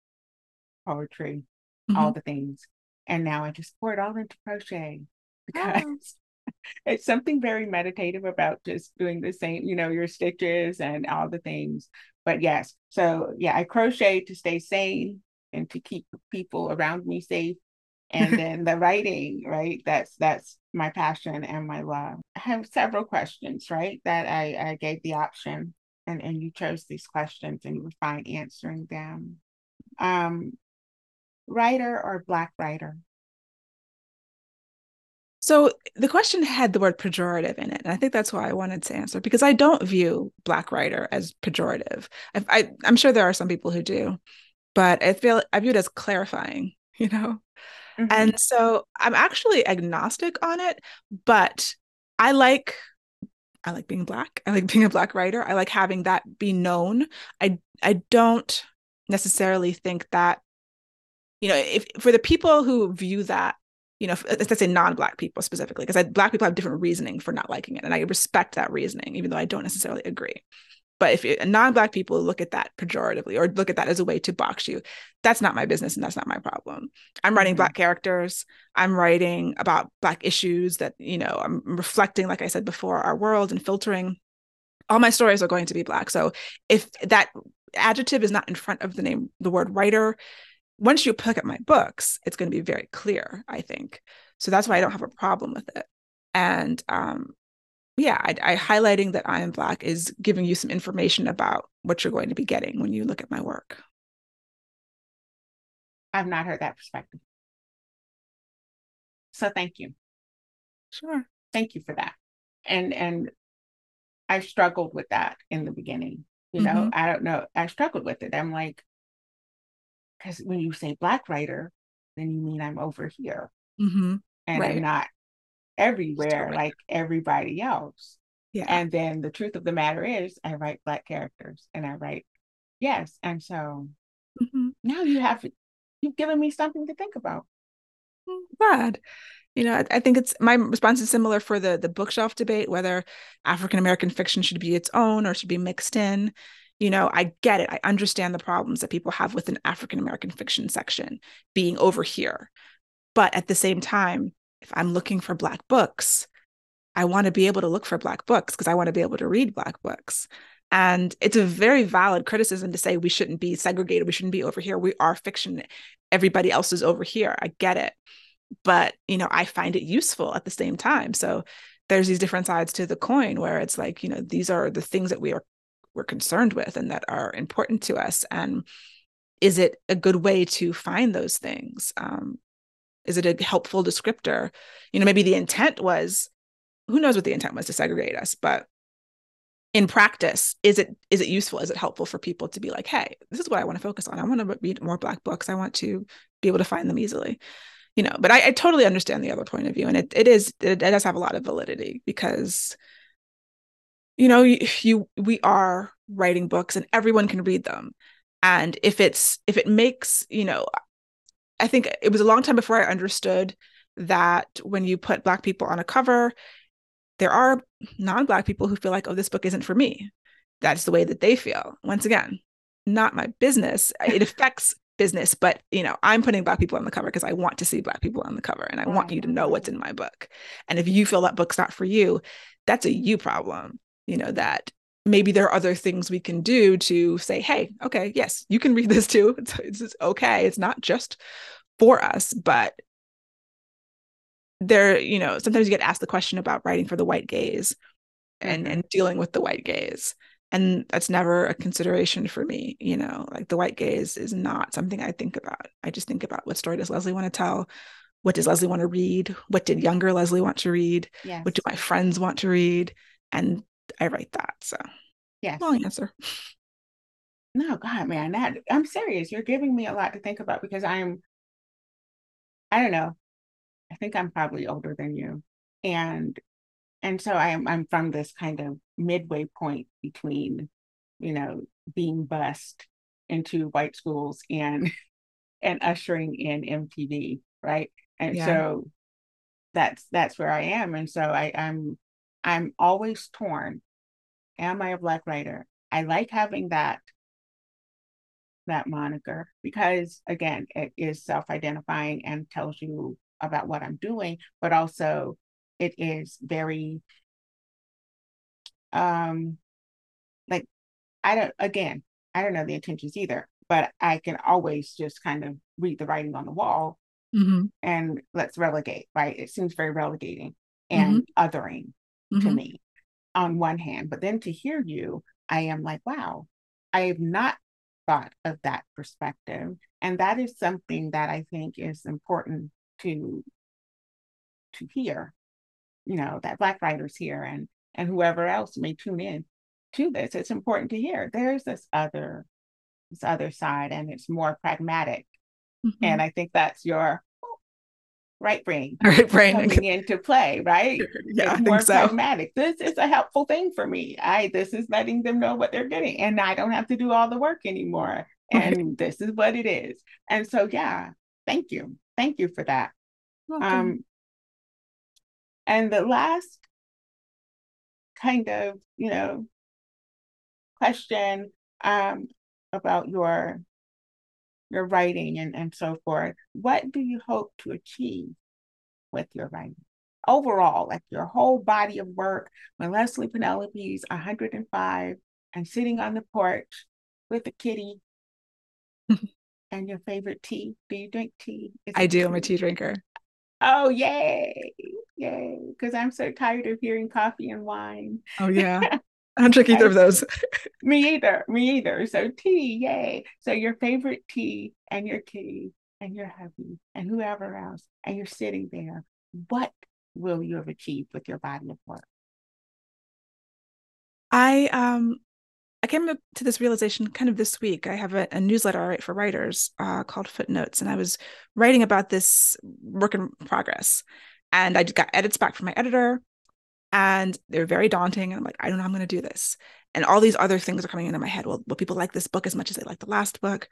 poetry, mm-hmm. all the things. And now I just pour it all into crochet because oh it's something very meditative about just doing the same, you know, your stitches and all the things. But yes, so yeah, I crochet to stay sane and to keep people around me safe. And then the writing, right? That's that's my passion and my love. I have several questions, right? That I, I gave the option and, and you chose these questions and you were fine answering them. Um, writer or black writer? So the question had the word pejorative in it. And I think that's why I wanted to answer because I don't view black writer as pejorative. I, I, am sure there are some people who do, but I feel I view it as clarifying, you know? Mm-hmm. And so I'm actually agnostic on it, but I like I like being black. I like being a black writer. I like having that be known. I I don't necessarily think that you know if for the people who view that you know, let's say non-black people specifically, because black people have different reasoning for not liking it, and I respect that reasoning, even though I don't necessarily agree. But if it, non-black people look at that pejoratively or look at that as a way to box you, that's not my business and that's not my problem. I'm writing mm-hmm. black characters. I'm writing about black issues that you know I'm reflecting, like I said before, our world and filtering. All my stories are going to be black. So if that adjective is not in front of the name, the word writer, once you pick up my books, it's going to be very clear, I think. So that's why I don't have a problem with it. And um, yeah, I, I highlighting that I am Black is giving you some information about what you're going to be getting when you look at my work. I've not heard that perspective. So thank you. Sure. Thank you for that. And and I struggled with that in the beginning. You know, mm-hmm. I don't know. I struggled with it. I'm like, because when you say black writer, then you mean I'm over here mm-hmm. and right. I'm not everywhere like everybody else. Yeah. And then the truth of the matter is, I write black characters and I write, yes. And so mm-hmm. now you have, you've given me something to think about. Bad. Mm, you know, I, I think it's my response is similar for the the bookshelf debate, whether African American fiction should be its own or should be mixed in you know, I get it. I understand the problems that people have with an African American fiction section being over here. But at the same time, if I'm looking for Black books, I want to be able to look for Black books because I want to be able to read Black books. And it's a very valid criticism to say we shouldn't be segregated. We shouldn't be over here. We are fiction. Everybody else is over here. I get it. But, you know, I find it useful at the same time. So there's these different sides to the coin where it's like, you know, these are the things that we are we're concerned with and that are important to us. And is it a good way to find those things? Um, is it a helpful descriptor? You know, maybe the intent was, who knows what the intent was to segregate us, but in practice is it is it useful is it helpful for people to be like hey this is what i want to focus on i want to read more black books i want to be able to find them easily you know but i, I totally understand the other point of view and it, it is it, it does have a lot of validity because you know you, you we are writing books and everyone can read them. And if it's if it makes you know i think it was a long time before i understood that when you put black people on a cover there are non-black people who feel like oh this book isn't for me. That's the way that they feel. Once again not my business. It affects business but you know i'm putting black people on the cover because i want to see black people on the cover and i want you to know what's in my book. And if you feel that book's not for you that's a you problem you know that maybe there are other things we can do to say hey okay yes you can read this too. It's, it's okay. It's not just for us but there you know sometimes you get asked the question about writing for the white gaze and mm-hmm. and dealing with the white gaze and that's never a consideration for me you know like the white gaze is not something i think about. I just think about what story does leslie want to tell? What does leslie want to read? What did younger leslie want to read? Yes. what do my friends want to read? And i write that so yeah long answer no god man that i'm serious you're giving me a lot to think about because i'm i don't know I think I'm probably older than you. And and so I'm I'm from this kind of midway point between, you know, being bused into white schools and and ushering in MTV, right? And yeah. so that's that's where I am. And so I, I'm I'm always torn. Am I a black writer? I like having that that moniker because again, it is self-identifying and tells you about what I'm doing, but also it is very um like I don't again, I don't know the intentions either, but I can always just kind of read the writing on the wall mm-hmm. and let's relegate, right? It seems very relegating and mm-hmm. othering mm-hmm. to me on one hand. But then to hear you, I am like, wow, I have not thought of that perspective. And that is something that I think is important to to hear, you know, that Black writers here and and whoever else may tune in to this. It's important to hear. There's this other this other side, and it's more pragmatic. Mm-hmm. And I think that's your right brain, right brain coming into play, right? Yeah, it's I more pragmatic. So. This is a helpful thing for me. I this is letting them know what they're getting, and I don't have to do all the work anymore. And right. this is what it is. And so, yeah, thank you, thank you for that. Um, and the last kind of, you know, question um, about your your writing and, and so forth, what do you hope to achieve with your writing? Overall, like your whole body of work, when Leslie Penelope's 105 and sitting on the porch with a kitty and your favorite tea. Do you drink tea? I do. Tea? I'm a tea drinker. Oh, yay. Yay. Because I'm so tired of hearing coffee and wine. Oh, yeah. I don't drink either of those. me either. Me either. So tea, yay. So your favorite tea and your kitty and your hubby and whoever else, and you're sitting there. What will you have achieved with your body of work? I um I came to this realization kind of this week. I have a, a newsletter I write for writers uh, called Footnotes, and I was writing about this work in progress. And I got edits back from my editor, and they're very daunting. And I'm like, I don't know, I'm going to do this. And all these other things are coming into my head. Well, will people like this book as much as they like the last book?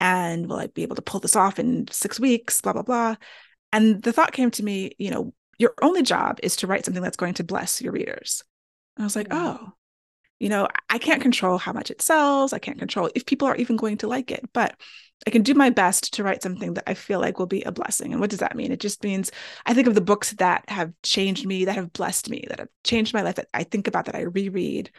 And will I be able to pull this off in six weeks? Blah blah blah. And the thought came to me, you know, your only job is to write something that's going to bless your readers. And I was like, mm-hmm. oh, you know, I can't control how much it sells. I can't control if people are even going to like it. But I can do my best to write something that I feel like will be a blessing. And what does that mean? It just means I think of the books that have changed me, that have blessed me, that have changed my life, that I think about, that I reread.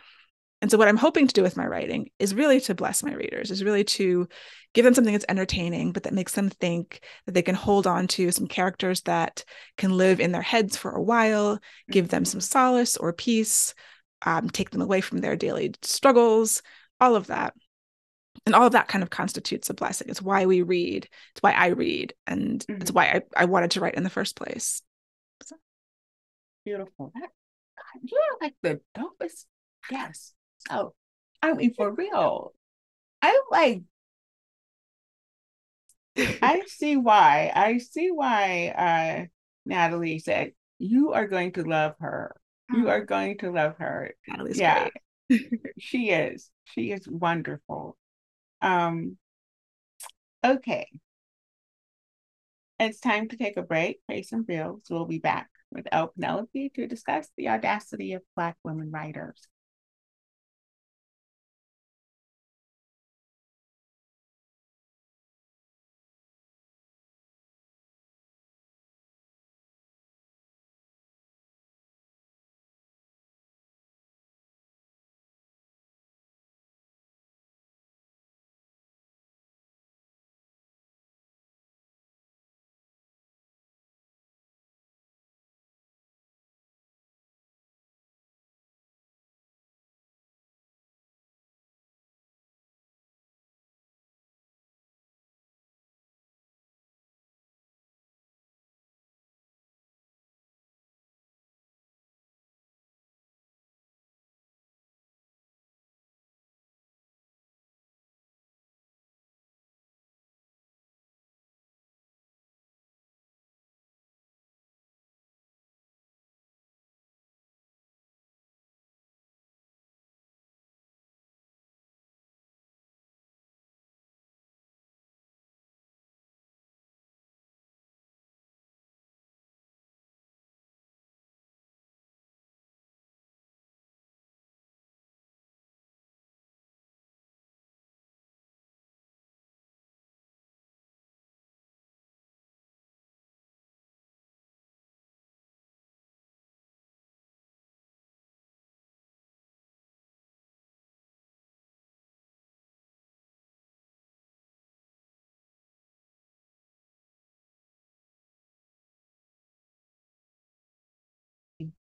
And so, what I'm hoping to do with my writing is really to bless my readers, is really to give them something that's entertaining, but that makes them think that they can hold on to some characters that can live in their heads for a while, give them some solace or peace, um, take them away from their daily struggles, all of that. And all of that kind of constitutes a blessing. It's why we read. It's why I read. And mm-hmm. it's why I, I wanted to write in the first place. So. Beautiful. That, God, you're like the dopest Yes. So, I mean, for real, I like I see why. I see why uh, Natalie said, You are going to love her. You are going to love her. Natalie's yeah, she is. She is wonderful. Um, okay. It's time to take a break, pay some bills. We'll be back with L. Penelope to discuss the audacity of Black women writers.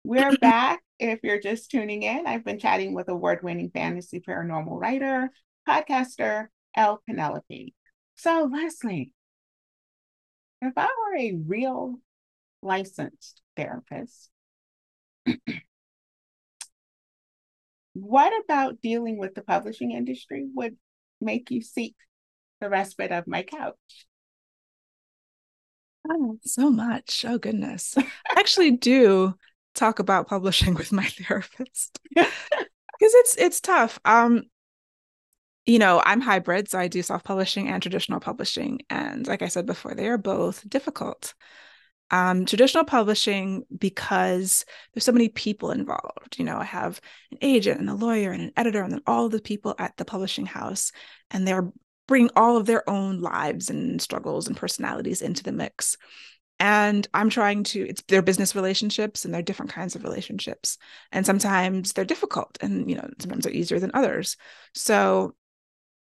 We're back. If you're just tuning in, I've been chatting with award winning fantasy paranormal writer, podcaster, L. Penelope. So, Leslie, if I were a real licensed therapist, what about dealing with the publishing industry would make you seek the respite of my couch? Oh, so much. Oh, goodness. I actually do talk about publishing with my therapist because it's it's tough. Um, you know, I'm hybrid, so I do self-publishing and traditional publishing, and like I said before, they are both difficult. Um, traditional publishing because there's so many people involved. You know, I have an agent and a lawyer and an editor, and then all the people at the publishing house, and they're bringing all of their own lives and struggles and personalities into the mix and i'm trying to it's their business relationships and they're different kinds of relationships. And sometimes they're difficult and you know sometimes they're easier than others. So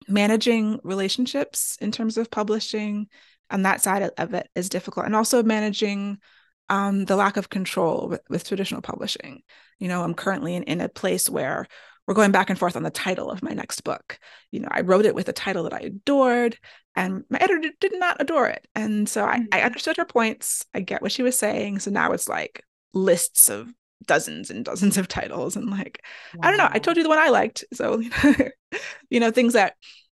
managing relationships in terms of publishing on that side of it is difficult. And also managing um, the lack of control with, with traditional publishing. You know i'm currently in, in a place where we're going back and forth on the title of my next book. You know, I wrote it with a title that I adored, and my editor did not adore it. And so I, I mm-hmm. understood her points. I get what she was saying. So now it's like lists of dozens and dozens of titles. And like, wow. I don't know. I told you the one I liked. So, you know, things that,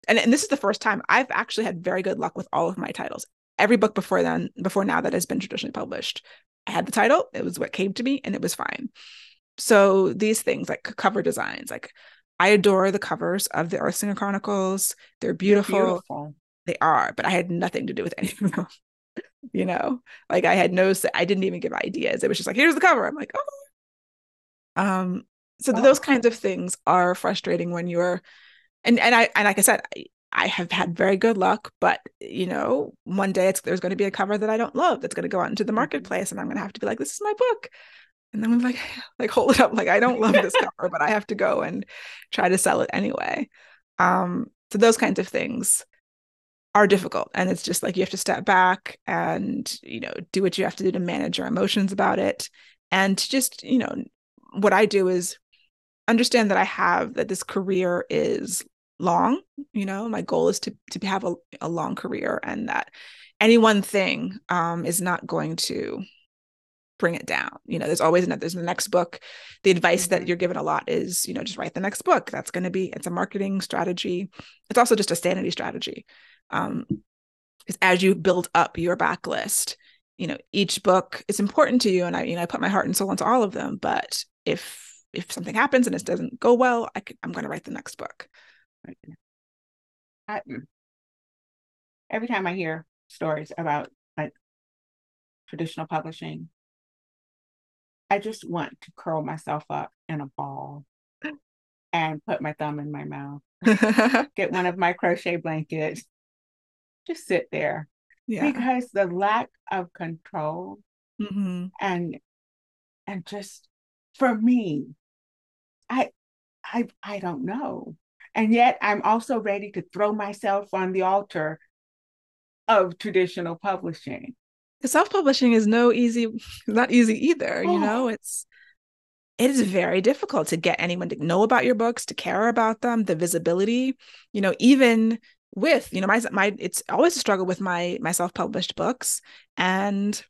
and, and this is the first time I've actually had very good luck with all of my titles. Every book before then, before now that has been traditionally published, I had the title, it was what came to me, and it was fine so these things like cover designs like i adore the covers of the earthsinger chronicles. They're beautiful. they're beautiful. they are but i had nothing to do with any of them you know? Like i had no i didn't even give ideas. It was just like here's the cover. I'm like oh. Um so oh. those kinds of things are frustrating when you're and and i and like i said I, I have had very good luck, but you know, one day it's there's going to be a cover that I don't love that's going to go out into the mm-hmm. marketplace, and I'm going to have to be like, "This is my book," and then I'm like, like hold it up, like I don't love this cover, but I have to go and try to sell it anyway. Um, so those kinds of things are difficult, and it's just like you have to step back and you know do what you have to do to manage your emotions about it, and to just you know what I do is understand that I have that this career is long you know? My goal is to to have a, a long career and that any one thing um, is not going to bring it down. You know there's always another there's the next book. The advice mm-hmm. that you're given a lot is you know just write the next book. That's going to be it's a marketing strategy. It's also just a sanity strategy um because as you build up your backlist you know each book is important to you and i you know i put my heart and soul into all of them but if if something happens and it doesn't go well I i'm going to write the next book. I, every time I hear stories about like traditional publishing, I just want to curl myself up in a ball and put my thumb in my mouth, get one of my crochet blankets, just sit there. Yeah. Because the lack of control mm-hmm. and and just for me, I I I don't know. And yet I'm also ready to throw myself on the altar of traditional publishing. Self-publishing is no easy, not easy either. Oh. You know, it's it is very difficult to get anyone to know about your books, to care about them, the visibility, you know, even with, you know, my my it's always a struggle with my my self-published books. And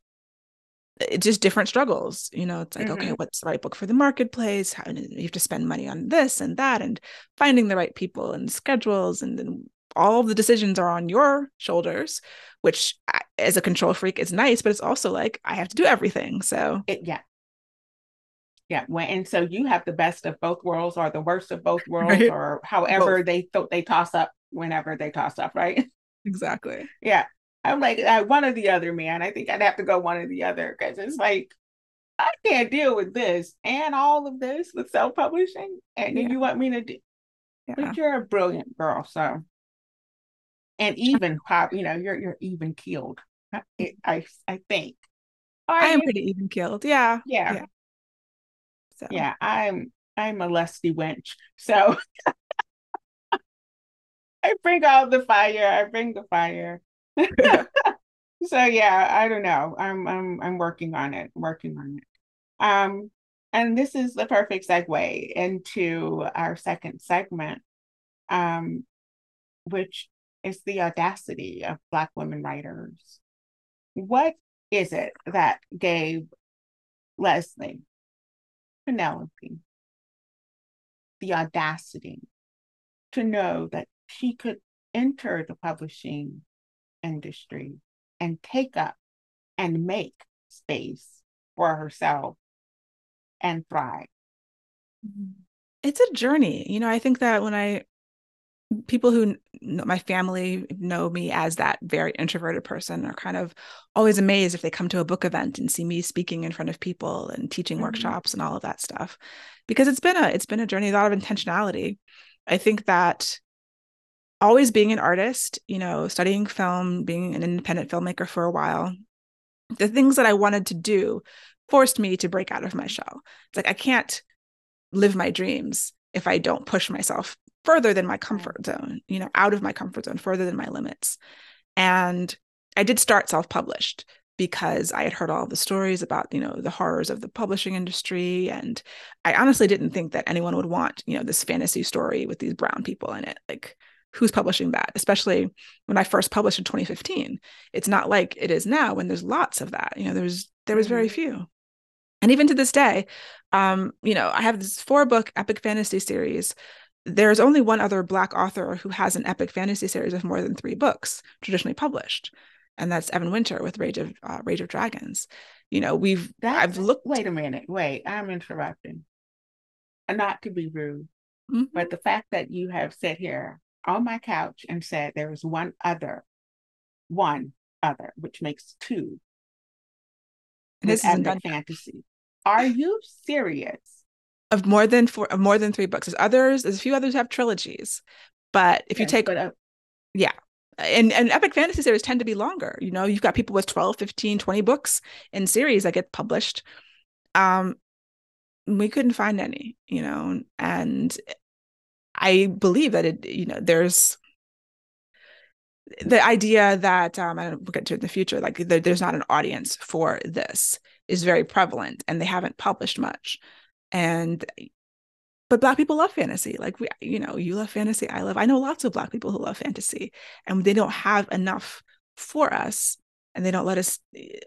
it's just different struggles you know it's like mm-hmm. okay what's the right book for the marketplace How, you have to spend money on this and that and finding the right people and schedules and then all of the decisions are on your shoulders which as a control freak is nice but it's also like i have to do everything so it, yeah yeah when, and so you have the best of both worlds or the worst of both worlds right. or however both. they th- they toss up whenever they toss up right exactly yeah I'm like uh, one or the other, man. I think I'd have to go one or the other because it's like I can't deal with this and all of this with self publishing, and yeah. you want me to do. Yeah. But you're a brilliant girl, so and even pop, you know, you're you're even keeled. I I, I think. Are I am you? pretty even keeled. Yeah. Yeah. Yeah. So. yeah, I'm I'm a lusty wench. So I bring all the fire. I bring the fire. so yeah, I don't know. I'm I'm I'm working on it, working on it. Um, and this is the perfect segue into our second segment, um, which is the audacity of Black women writers. What is it that gave Leslie, Penelope, the audacity to know that she could enter the publishing industry and take up and make space for herself and thrive. It's a journey. You know, I think that when I, people who know my family know me as that very introverted person are kind of always amazed if they come to a book event and see me speaking in front of people and teaching mm-hmm. workshops and all of that stuff because it's been a it's been a journey a lot of intentionality i think that always being an artist, you know, studying film, being an independent filmmaker for a while, the things that I wanted to do forced me to break out of my shell. It's like I can't live my dreams if I don't push myself further than my comfort zone, you know, out of my comfort zone, further than my limits. And I did start self-published because I had heard all the stories about, you know, the horrors of the publishing industry. And I honestly didn't think that anyone would want, you know, this fantasy story with these brown people in it. Like who's publishing that especially when i first published in 2015 it's not like it is now when there's lots of that you know there's there was very mm-hmm. few and even to this day um you know i have this four book epic fantasy series there's only one other black author who has an epic fantasy series of more than three books traditionally published and that's evan winter with rage of uh, rage of dragons you know we've that's, i've looked wait a minute wait i'm interrupting not to be rude mm-hmm. but the fact that you have sat here on my couch and said there is one other, one other, which makes two. This is a fantasy. Are you serious? Of more than four, of more than three books. There's others. There's a few others have trilogies, but if yes, you take, uh, yeah and and epic fantasy series tend to be longer you know you've got people with 12 15 20 books in series that get published um we couldn't find any you know and i believe that it you know there's the idea that um, I don't we'll get to in the future, like there, there's not an audience for this is very prevalent, and they haven't published much. And eh, but black people love fantasy like we you know you love fantasy i love i know lots of black people who love fantasy and they don't have enough for us and they don't let us eh,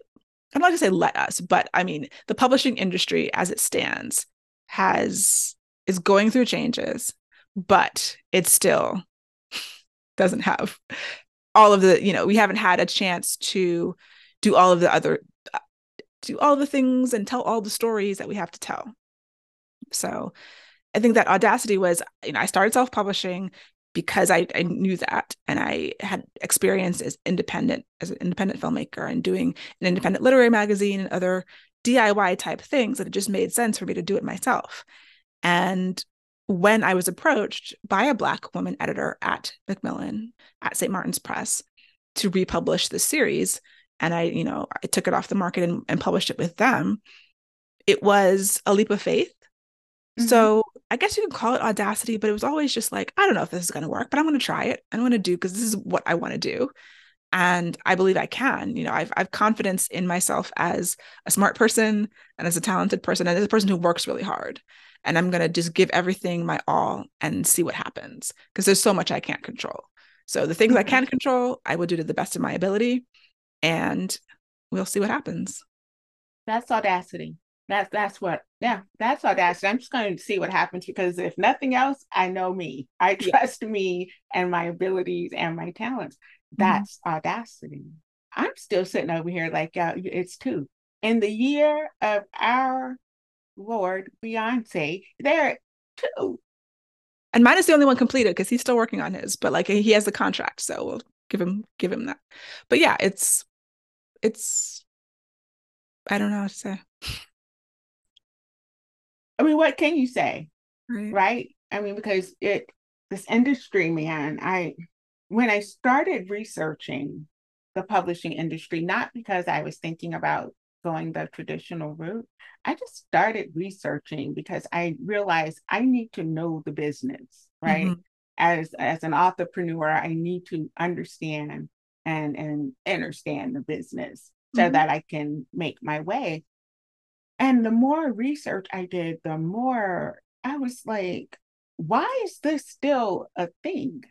i'm not going to say let us but i mean the publishing industry as it stands has is going through changes but it still doesn't have all of the you know we haven't had a chance to do all of the other uh, do all the things and tell all the stories that we have to tell so I think that audacity was, you know, I started self publishing because I, I knew that and I had experience as independent, as an independent filmmaker and doing an independent literary magazine and other DIY type things that it just made sense for me to do it myself. And when I was approached by a Black woman editor at Macmillan, at St. Martin's Press, to republish the series, and I, you know, I took it off the market and, and published it with them, it was a leap of faith Mm-hmm. So I guess you can call it audacity, but it was always just like, I don't know if this is going to work, but I'm going to try it. I'm going to do because this is what I want to do. And I believe I can. You know, I've I've confidence in myself as a smart person and as a talented person and as a person who works really hard. And I'm going to just give everything my all and see what happens because there's so much I can't control. So the things mm-hmm. I can control, I will do to the best of my ability, and we'll see what happens. That's audacity. That's that's what yeah, that's audacity. I'm just going to see what happens because if nothing else, I know me. I trust yeah. me and my abilities and my talents. Mm-hmm. That's mm-hmm. audacity. I'm still sitting over here like uh, it's two. In the year of our Lord Beyonce, there two. And mine is the only one completed because he's still working on his, but like he has the contract, so we'll give him give him that. But yeah, it's it's I don't know what to say. I mean, what can you say? Right. right? I mean, because it this industry, man, I when I started researching the publishing industry, not because I was thinking about going the traditional route, I just started researching because I realized I need to know the business, right? Mm-hmm. As as an entrepreneur, I need to understand and and understand the business so mm-hmm. that I can make my way. And the more research I did, the more I was like, why is this still a thing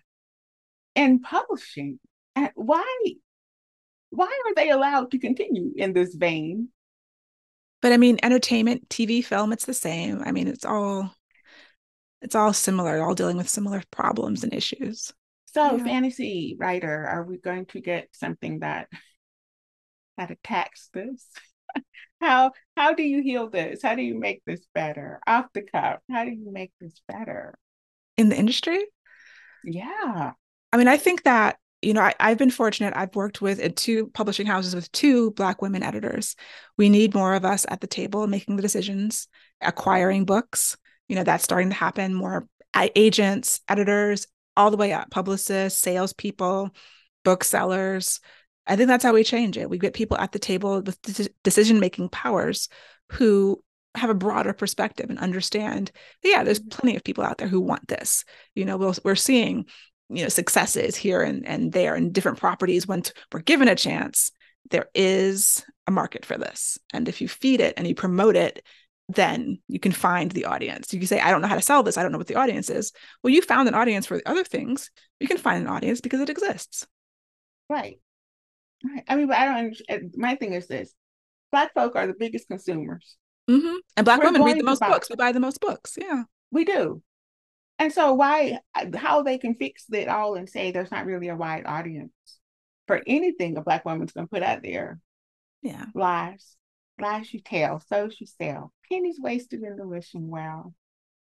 in publishing? And why why are they allowed to continue in this vein? But I mean, entertainment, TV, film, it's the same. I mean, it's all it's all similar, all dealing with similar problems and issues. So, yeah. fantasy writer, are we going to get something that that attacks this? how how do you heal this? How do you make this better? Off the cuff, how do you make this better? In the industry? Yeah. I mean, I think that, you know, I, I've been fortunate. I've worked with two publishing houses with two Black women editors. We need more of us at the table making the decisions, acquiring books. You know, that's starting to happen. More agents, editors, all the way up, publicists, salespeople, booksellers, I think that's how we change it. We get people at the table with decision making powers who have a broader perspective and understand yeah there's mm-hmm. plenty of people out there who want this. You know we'll, we're seeing you know successes here and, and there and different properties. Once we're given a chance there is a market for this. And if you feed it and you promote it then you can find the audience. You can say i don't know how to sell this. I don't know what the audience is. Well you found an audience for the other things you can find an audience because it exists. Right. I mean, but I don't understand. My thing is this Black folk are the biggest consumers. Mm-hmm. And Black We're women read the most books. We buy the most books. Yeah. We do. And so, why, how they can fix it all and say there's not really a wide audience for anything a Black woman's going to put out there. Yeah. Lies. Lies you tell, so you sell. Pennies wasted in the wishing well.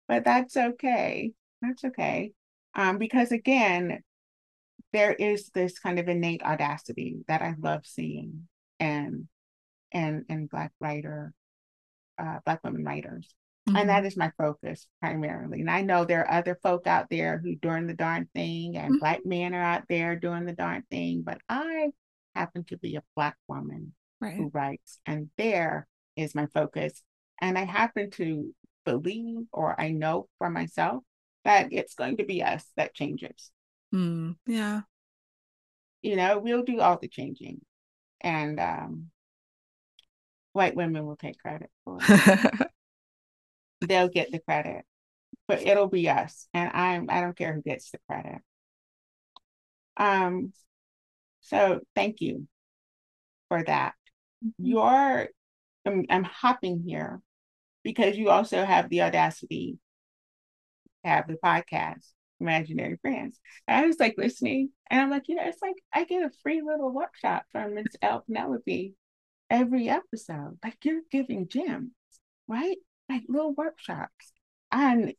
But that's okay. That's okay. Um, because again, there is this kind of innate audacity that I love seeing and and and black writer, uh, black women writers. Mm-hmm. And that mm-hmm. my focus primarily. And I know there are other folk out there who doing the darn thing, and mm-hmm. black men are out there doing the darn thing. But I happen to be a black woman right. who writes, and there is my focus. And I happen to believe, or I know for myself, that it's going to be us that changes. Mm, yeah. You know, we'll do all the changing. And um, white women will take credit for it. They'll get the credit, but it'll be us. And I'm I don't care who gets the credit. Um, so thank you for that. Mm-hmm. You're I'm, I'm hopping here because you also have the audacity to have the podcast imaginary friends. And I was like listening, and I'm like, you know, it's like I get a free little workshop from Miss L. Penelope every episode. Like you're giving gems, right? Like little workshops. And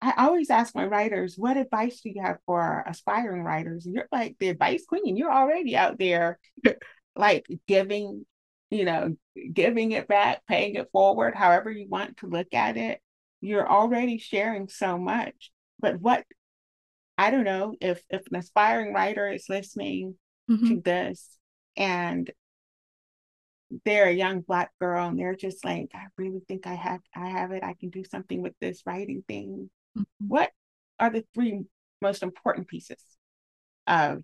I always ask my writers, what advice do you have for aspiring writers? And you're like the advice queen. You're already out there, like giving, you know, giving it back, paying it forward, however you want to look at it. You're already sharing so much. But what I don't know if if an aspiring writer is listening mm-hmm. to this and they're a young black girl and they're just like, I really think I have I have it. I can do something with this writing thing. Mm-hmm. What are the three most important pieces of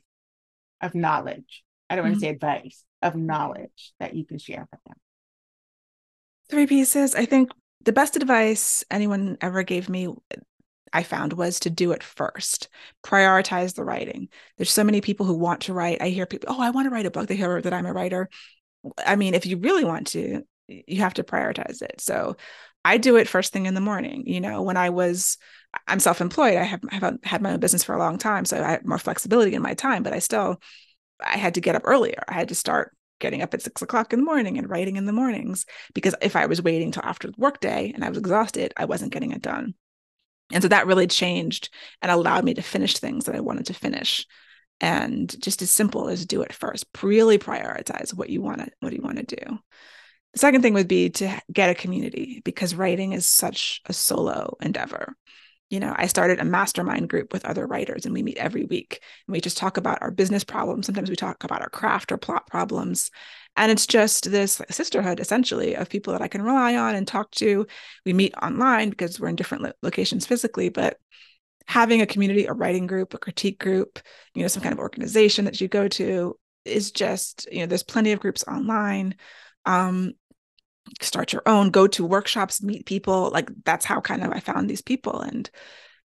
of knowledge? I don't mm-hmm. want to say advice, of knowledge that you can share with them. Three pieces. I think the best advice anyone ever gave me I found was to do it first, prioritize the writing. There's so many people who want to write. I hear people, oh, I want to write a book. They hear that I'm a writer. I mean, if you really want to, you have to prioritize it. So I do it first thing in the morning. You know, when I was, I'm self employed, I have, have had my own business for a long time. So I have more flexibility in my time, but I still, I had to get up earlier. I had to start getting up at six o'clock in the morning and writing in the mornings because if I was waiting till after the workday and I was exhausted, I wasn't getting it done. And so that really changed and allowed me to finish things that I wanted to finish. And just as simple as do it first. Really prioritize what you want to what you want to do. The second thing would be to get a community because writing is such a solo endeavor. You know i started a mastermind group with other writers and we meet every week. And we just talk about our business problems. Sometimes we talk about our craft or plot problems and it's just this sisterhood essentially of people that i can rely on and talk to we meet online because we're in different lo- locations physically but having a community, a writing group, a critique group, you know, some kind of organization that you go to is just, you know, there's plenty of groups online. Um, start your own, go to workshops, meet people. Like that's how kind of I found these people and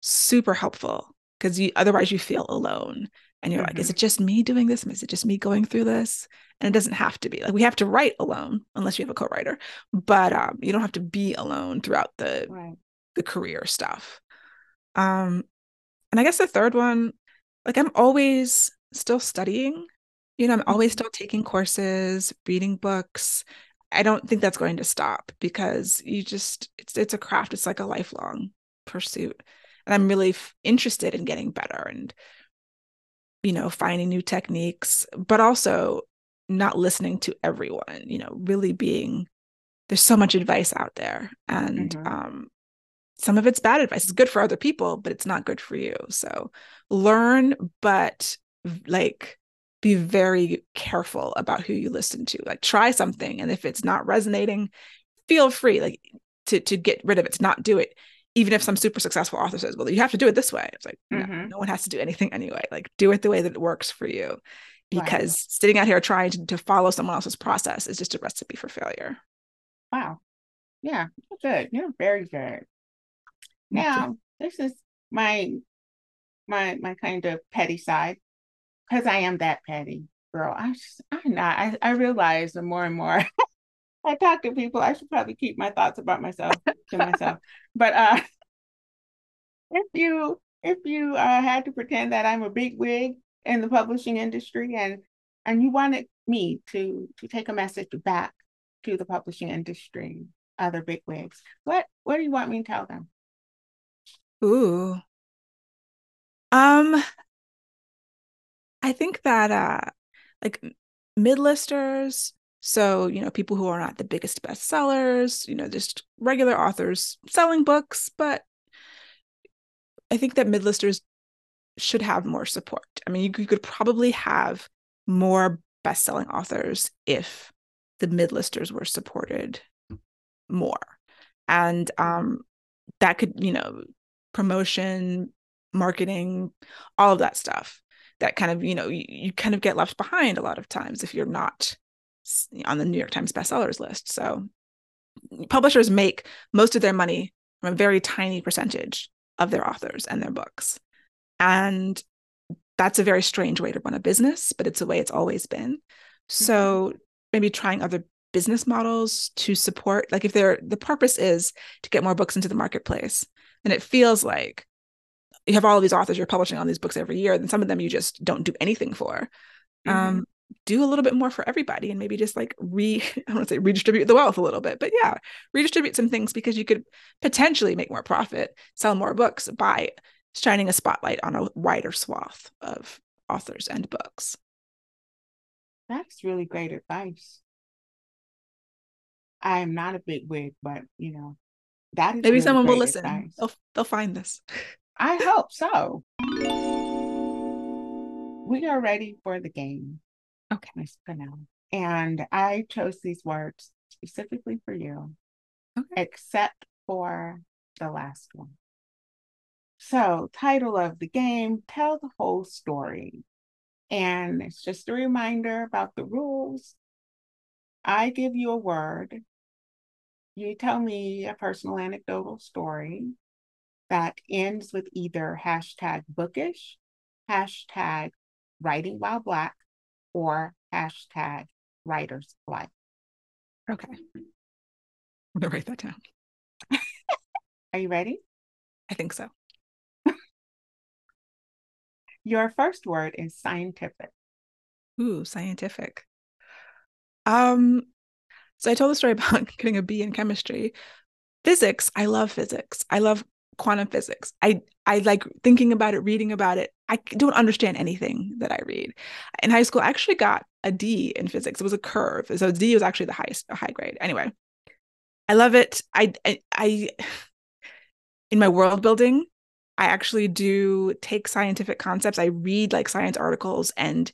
super helpful because you otherwise you feel alone and you're mm-hmm. like, is it just me doing this? Is it just me going through this? And it doesn't have to be like we have to write alone unless you have a co-writer, but um, you don't have to be alone throughout the right. the career stuff. Um, and I guess the third one, like I'm always still studying. You know, I'm always mm-hmm. still taking courses, reading books. I don't think that's going to stop because you just it's it's a craft. It's like a lifelong pursuit, and I'm really f- interested in getting better and you know finding new techniques, but also not listening to everyone. You know, really being there's so much advice out there, and mm-hmm. um, some of it's bad advice. It's good for other people, but it's not good for you. So learn, but like be very careful about who you listen to. Like try something. And if it's not resonating, feel free like to to get rid of it, to not do it. Even if some super successful author says, well, you have to do it this way. It's like, mm-hmm. no, no one has to do anything anyway. Like do it the way that it works for you. Because sitting out here trying to, to follow someone else's process is just a recipe for failure. Wow. Yeah, good. You're very good. Now, this is my my my kind of petty side because I am that petty girl. I just, I'm not. I, I realize the more and more I talk to people, I should probably keep my thoughts about myself to myself. But uh, if you if you uh, had to pretend that I'm a big wig in the publishing industry and and you wanted me to to take a message back to the publishing industry, other big wigs, what what do you want me to tell them? Ooh. Um, I think that uh like midlisters, So, you know, people who are not the biggest bestsellers, you know, just regular authors selling books, but I think that midlisters should have more support. I mean, you, you could probably have more best-selling authors if the midlisters were supported more. And um that could, you know, promotion, marketing, all of that stuff that kind of, you know, you, you kind of get left behind a lot of times if you're not on the New York Times bestsellers list. So publishers make most of their money from a very tiny percentage of their authors and their books. And that's a very strange way to run a business, but it's the way it's always been. So mm-hmm. maybe trying other business models to support like if they're the purpose is to get more books into the marketplace and it feels like you have all of these authors you're publishing on these books every year then some of them you just don't do anything for mm-hmm. um, do a little bit more for everybody and maybe just like re i don't want to say redistribute the wealth a little bit but yeah redistribute some things because you could potentially make more profit sell more books by shining a spotlight on a wider swath of authors and books that's really great advice I am not a big wig, but you know, that is maybe really someone will listen. Advice. They'll they'll find this. I hope so. We are ready for the game. Okay, Miss Pernell. And I chose these words specifically for you, okay. except for the last one. So, title of the game Tell the Whole Story. And it's just a reminder about the rules. I give you a word, you tell me a personal anecdotal story that ends with either hashtag bookish, hashtag writing while black, or hashtag writer's life. Okay. I'm gonna write that down. Are you ready? I think so. Your first word is scientific. Ooh, scientific. Um, so I told the story about getting a B in chemistry. Physics, I love physics. I love quantum physics. I I like thinking about it, reading about it. I don't understand anything that I read. In high school, I actually got a D in physics. It was a curve. So D was actually the highest high grade. Anyway, I love it. I, I, I in my world building, I actually do take scientific concepts. I read like science articles and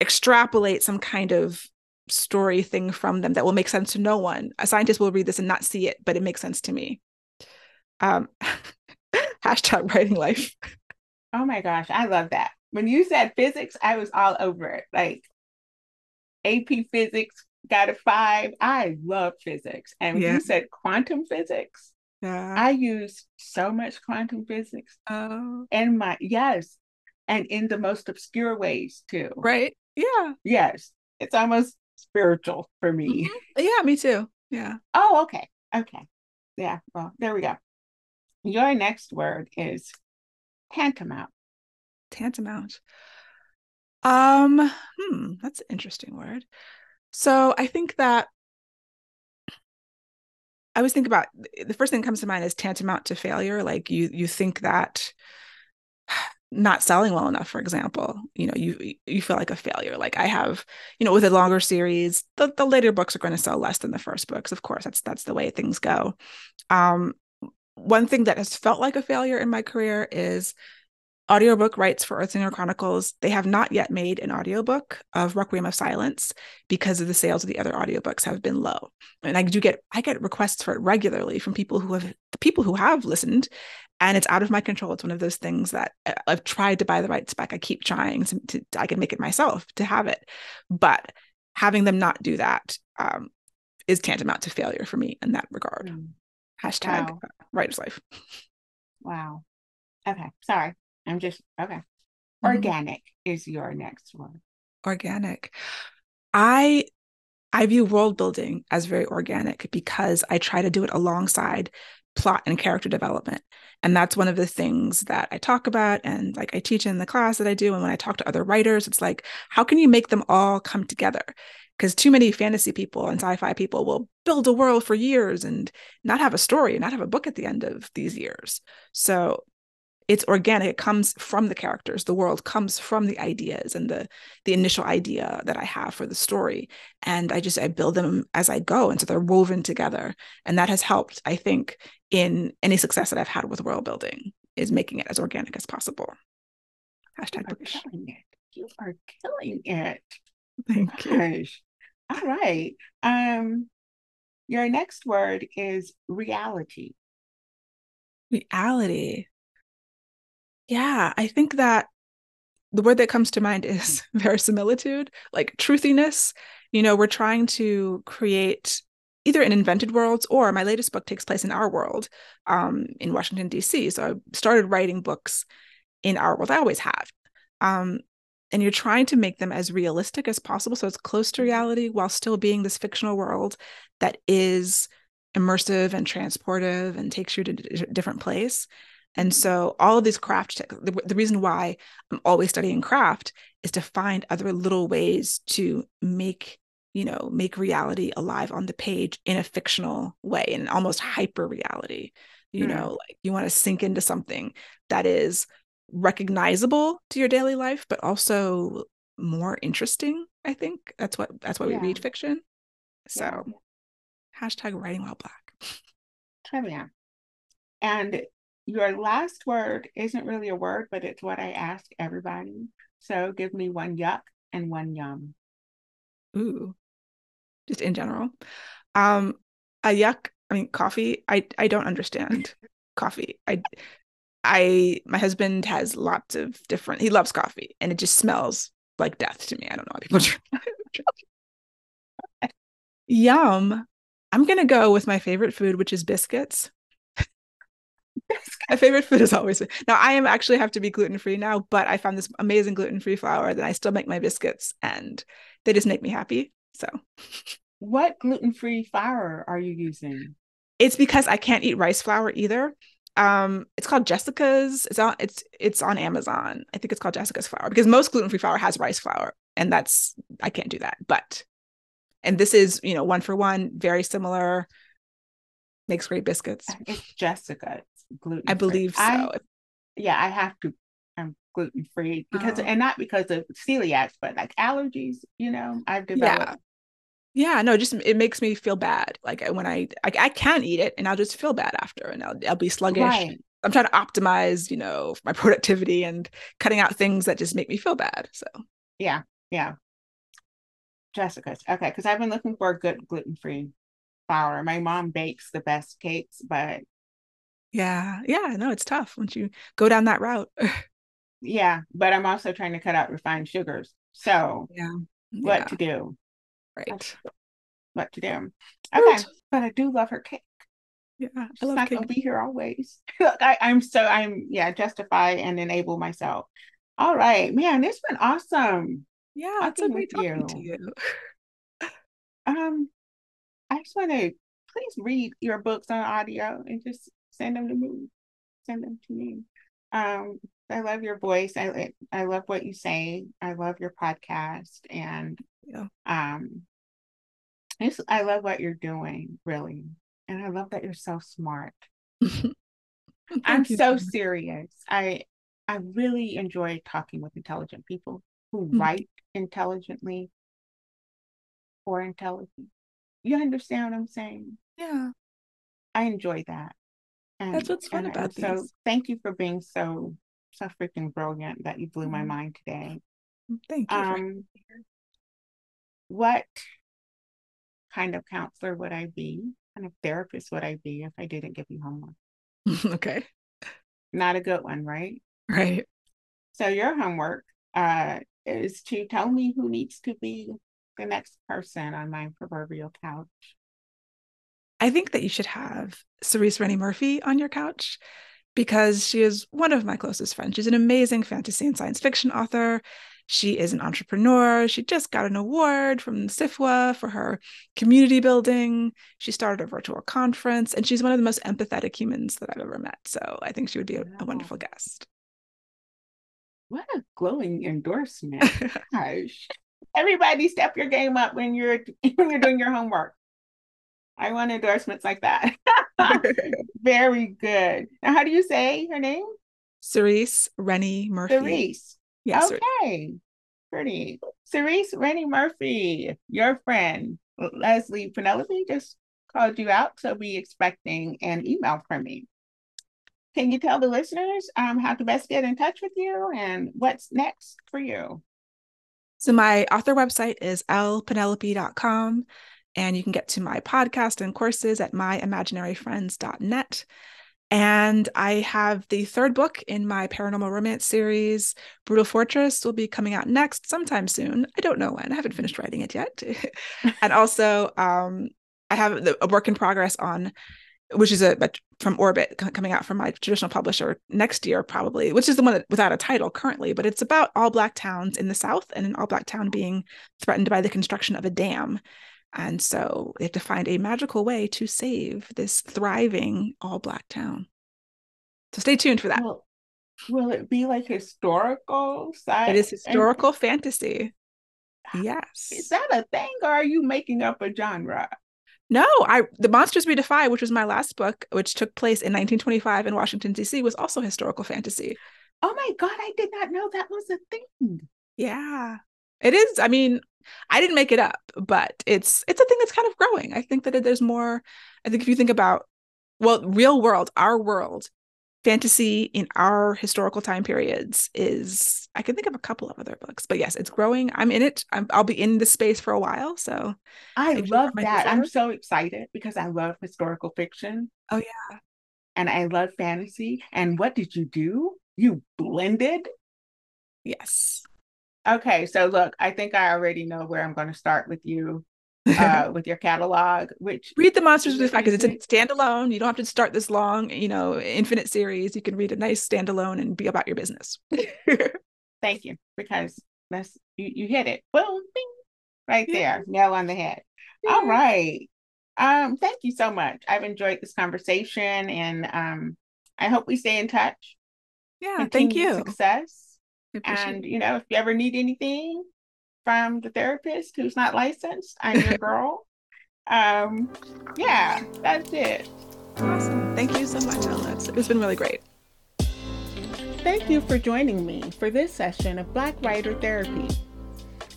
extrapolate some kind of story thing from them that will make sense to no one. A scientist will read this and not see it, but it makes sense to me. Um, hashtag writing life. Oh my gosh, I love that. When you said physics, I was all over it. Like AP physics got a five. I love physics. And when yeah. you said quantum physics, yeah. I use so much quantum physics. Oh. And my yes. And in the most obscure ways too. Right. Yeah. Yes. It's almost spiritual for me. Mm-hmm. Yeah, me too. Yeah. Oh, okay. Okay. Yeah. Well, there we go. Your next word is tantamount. Tantamount. Um, hmm, that's an interesting word. So I think that I always think about the first thing that comes to mind is tantamount to failure. Like you you think that not selling well enough for example you know you you feel like a failure like i have you know with a longer series the, the later books are going to sell less than the first books of course that's that's the way things go um one thing that has felt like a failure in my career is audiobook rights for Earthsinger Chronicles. They have not yet made an audiobook of Requiem of Silence because of the sales of the other audiobooks have been low. And I do get I get requests for it regularly from people who have the people who have listened and it's out of my control. It's one of those things that uh, I've tried to buy the rights back. I keep trying to, to I can make it myself to have it. But having them not do that um, is tantamount to failure for me in that regard. Mm. Hashtag wow. writer's life. Wow. Okay. Sorry. I'm just okay. Mm-hmm. Organic is your next one. Organic. I I view world building as very organic because I try to do it alongside plot and character development. And that's one of the things that I talk about and like I teach in the class that I do. And when I talk to other writers, it's like, how can you make them all come together? Because too many fantasy people and sci fi people will build a world for years and not have a story, and not have a book at the end of these years. So it's organic it comes from the characters the world comes from the ideas and the the initial idea that i have for the story. And i just i build them as i go and so they're woven together. And that has helped i think in any success that i've had with world building is making it as organic as possible. Hashtag you are killing it. You are killing it. Thank Gosh. All right um your next word is reality reality yeah, I think that the word that comes to mind is verisimilitude, like truthiness. You know, we're trying to create either in invented worlds or my latest book takes place in our world um, in Washington, D.C. So I started writing books in our world. I always have. Um, and you're trying to make them as realistic as possible. So it's close to mm-hmm. reality while still being this fictional world that is immersive and transportive and takes you to a different place. And mm-hmm. so all of these craft, the, the reason why I'm always studying craft is to find other little ways to make you know make reality alive on the page in a fictional way in almost hyper reality you know like you want to sink into something that is recognizable to your daily life but also more interesting i think that's what that's why yeah. we read fiction so yeah. hashtag writing while black yeah and your last word isn't really a word, but it's what I ask everybody. So give me one yuck and one yum. Ooh, just in general. Um, a yuck. I mean, coffee. I I don't understand coffee. I I my husband has lots of different. He loves coffee, and it just smells like death to me. I don't know why people drink. Mm. Yum. I'm gonna go with my favorite food, which is biscuits. my favorite food is always now i am actually have to be gluten-free now but i found this amazing gluten-free flour that i still make my biscuits and they just make me happy so what gluten-free flour are you using it's because i can't eat rice flour either um it's called jessica's it's on it's it's on amazon i think it's called jessica's flour because most gluten-free flour has rice flour and that's i can't do that but and this is you know one for one very similar makes great biscuits it's jessica gluten. I believe so. I, yeah, I have to. I'm gluten free because, oh. and not because of celiac, but like allergies. You know, I've developed. Yeah. Yeah, no, just it makes me feel bad. Like when I, I, I can eat it, and I'll just feel bad after, and I'll, I'll be sluggish. Right. I'm trying to optimize, you know, my productivity and cutting out things that just make me feel bad. So yeah, yeah. Jessica's okay because I've been looking for a good gluten free flour. My mom bakes the best cakes, but yeah. Yeah. No, it's tough once you go down that route. yeah. But I'm also trying to cut out refined sugars. So, yeah. What yeah. to do? Right. What to do. Okay. But I do love her cake. Yeah. She's not cake. gonna be here always. Look, I, I'm so I'm yeah, justify and enable myself. All right, man, it's been awesome. Yeah, it's so great talking to you. um, I just want to please read your books on audio and just send them to me. Send them to me. Um, I love your voice. I I love what you say. I love your podcast, and yeah. um, it's, I love what you're doing, really, and I love that you're so smart. I'm so serious. I I really enjoy talking with intelligent people who mm-hmm. write intelligently or intelligent. You understand what I'm saying? Yeah. I enjoy that. And, That's what's fun about these. So thank you for being so so freaking brilliant that you blew mm-hmm. my mind today. Thank you. Um, what kind of counselor would I be? Kind of therapist would I be if I didn't give you homework? okay. Not a good one, right? Right. So your homework uh, is to tell me who needs to be the next person on my proverbial couch. I think that you should have Cerece Rennie Murphy on your couch because she is one of my closest friends. She's an amazing fantasy and science fiction author. She is an entrepreneur. She just got an award from SFWA for her community building. She started a virtual conference, and she's one of the most empathetic humans that I've ever met. So I think she would be a, a wonderful guest. What a glowing endorsement! Gosh, everybody, step your game up when you're when you're doing your homework. I want endorsements like that. Very good. Now, how do you say her name? Cerece Rennie Murphy. Cerece. Yes. okay. Pretty. Cerece Rennie Murphy, your friend. Leslie Penelope just called you out. So be expecting an email from me. Can you tell the listeners um, how to best get in touch with you and what's next for you? So my author website is lpenelope.com and you can get to my podcast and courses at myimaginaryfriends.net. And I have the third book in my paranormal romance series, Brutal Fortress, will be coming out next sometime soon. I don't know when. I haven't finished writing it yet. and also, um, I have a work in progress on, which is a, a, from Orbit coming out from my traditional publisher next year, probably, which is the one that, without a title currently, but it's about all Black towns in the South and an all Black town being threatened by the construction of a dam. And so they have to find a magical way to save this thriving all Black town. So stay tuned for that. Will, will it be like historical? Side? It is historical and- fantasy. Ah, yes. Is that a thing or are you making up a genre? No, I the Monsters We Defy, which was my last book, which took place in 1925 in Washington D.C., was also historical fantasy. Oh my god, I did not know that was a thing. Yeah. It is. I mean, I didn't make it up, but it's it's a thing that's kind of growing. I think that there's more. I think if you think about well, real world, our world, fantasy in our historical time periods is I can think of a couple of other books, but yes, it's growing. I'm in it. i will be in this space for a while. So I love that. I'm so excited because I love historical fiction. Oh yeah. And I love fantasy. And what did you do? You blended? Yes. Okay, so look, I think I already know where I'm going to start with you. uh, with your catalog, which read the Monsters with because it's a standalone. You don't have to start this long, you know, infinite series. You can read a nice standalone and be about your business. Thank you, because that's you, you hit it. Boom, bing, right there, nail on the head. Yeah. All right. Um, thank you so much. I've enjoyed this conversation and um I hope we stay in touch. Yeah, thank you. Success. And you know, if you ever need anything from the therapist who's not licensed, I'm your girl. Um, yeah, that's it. Awesome. Thank you so much. It's, it's been really great. Thank you for joining me for this session of Black Writer Therapy.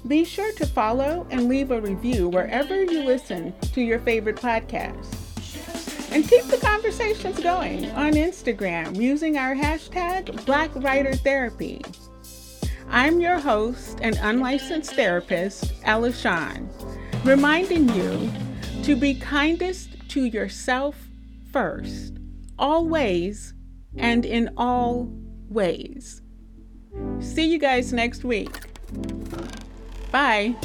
Be sure to follow and leave a review wherever you listen to your favorite podcast. And keep the conversations going on Instagram using our hashtag Black Writer Therapy. I'm your host and unlicensed therapist, Ella reminding you to be kindest to yourself first, always and in all ways. See you guys next week. Bye.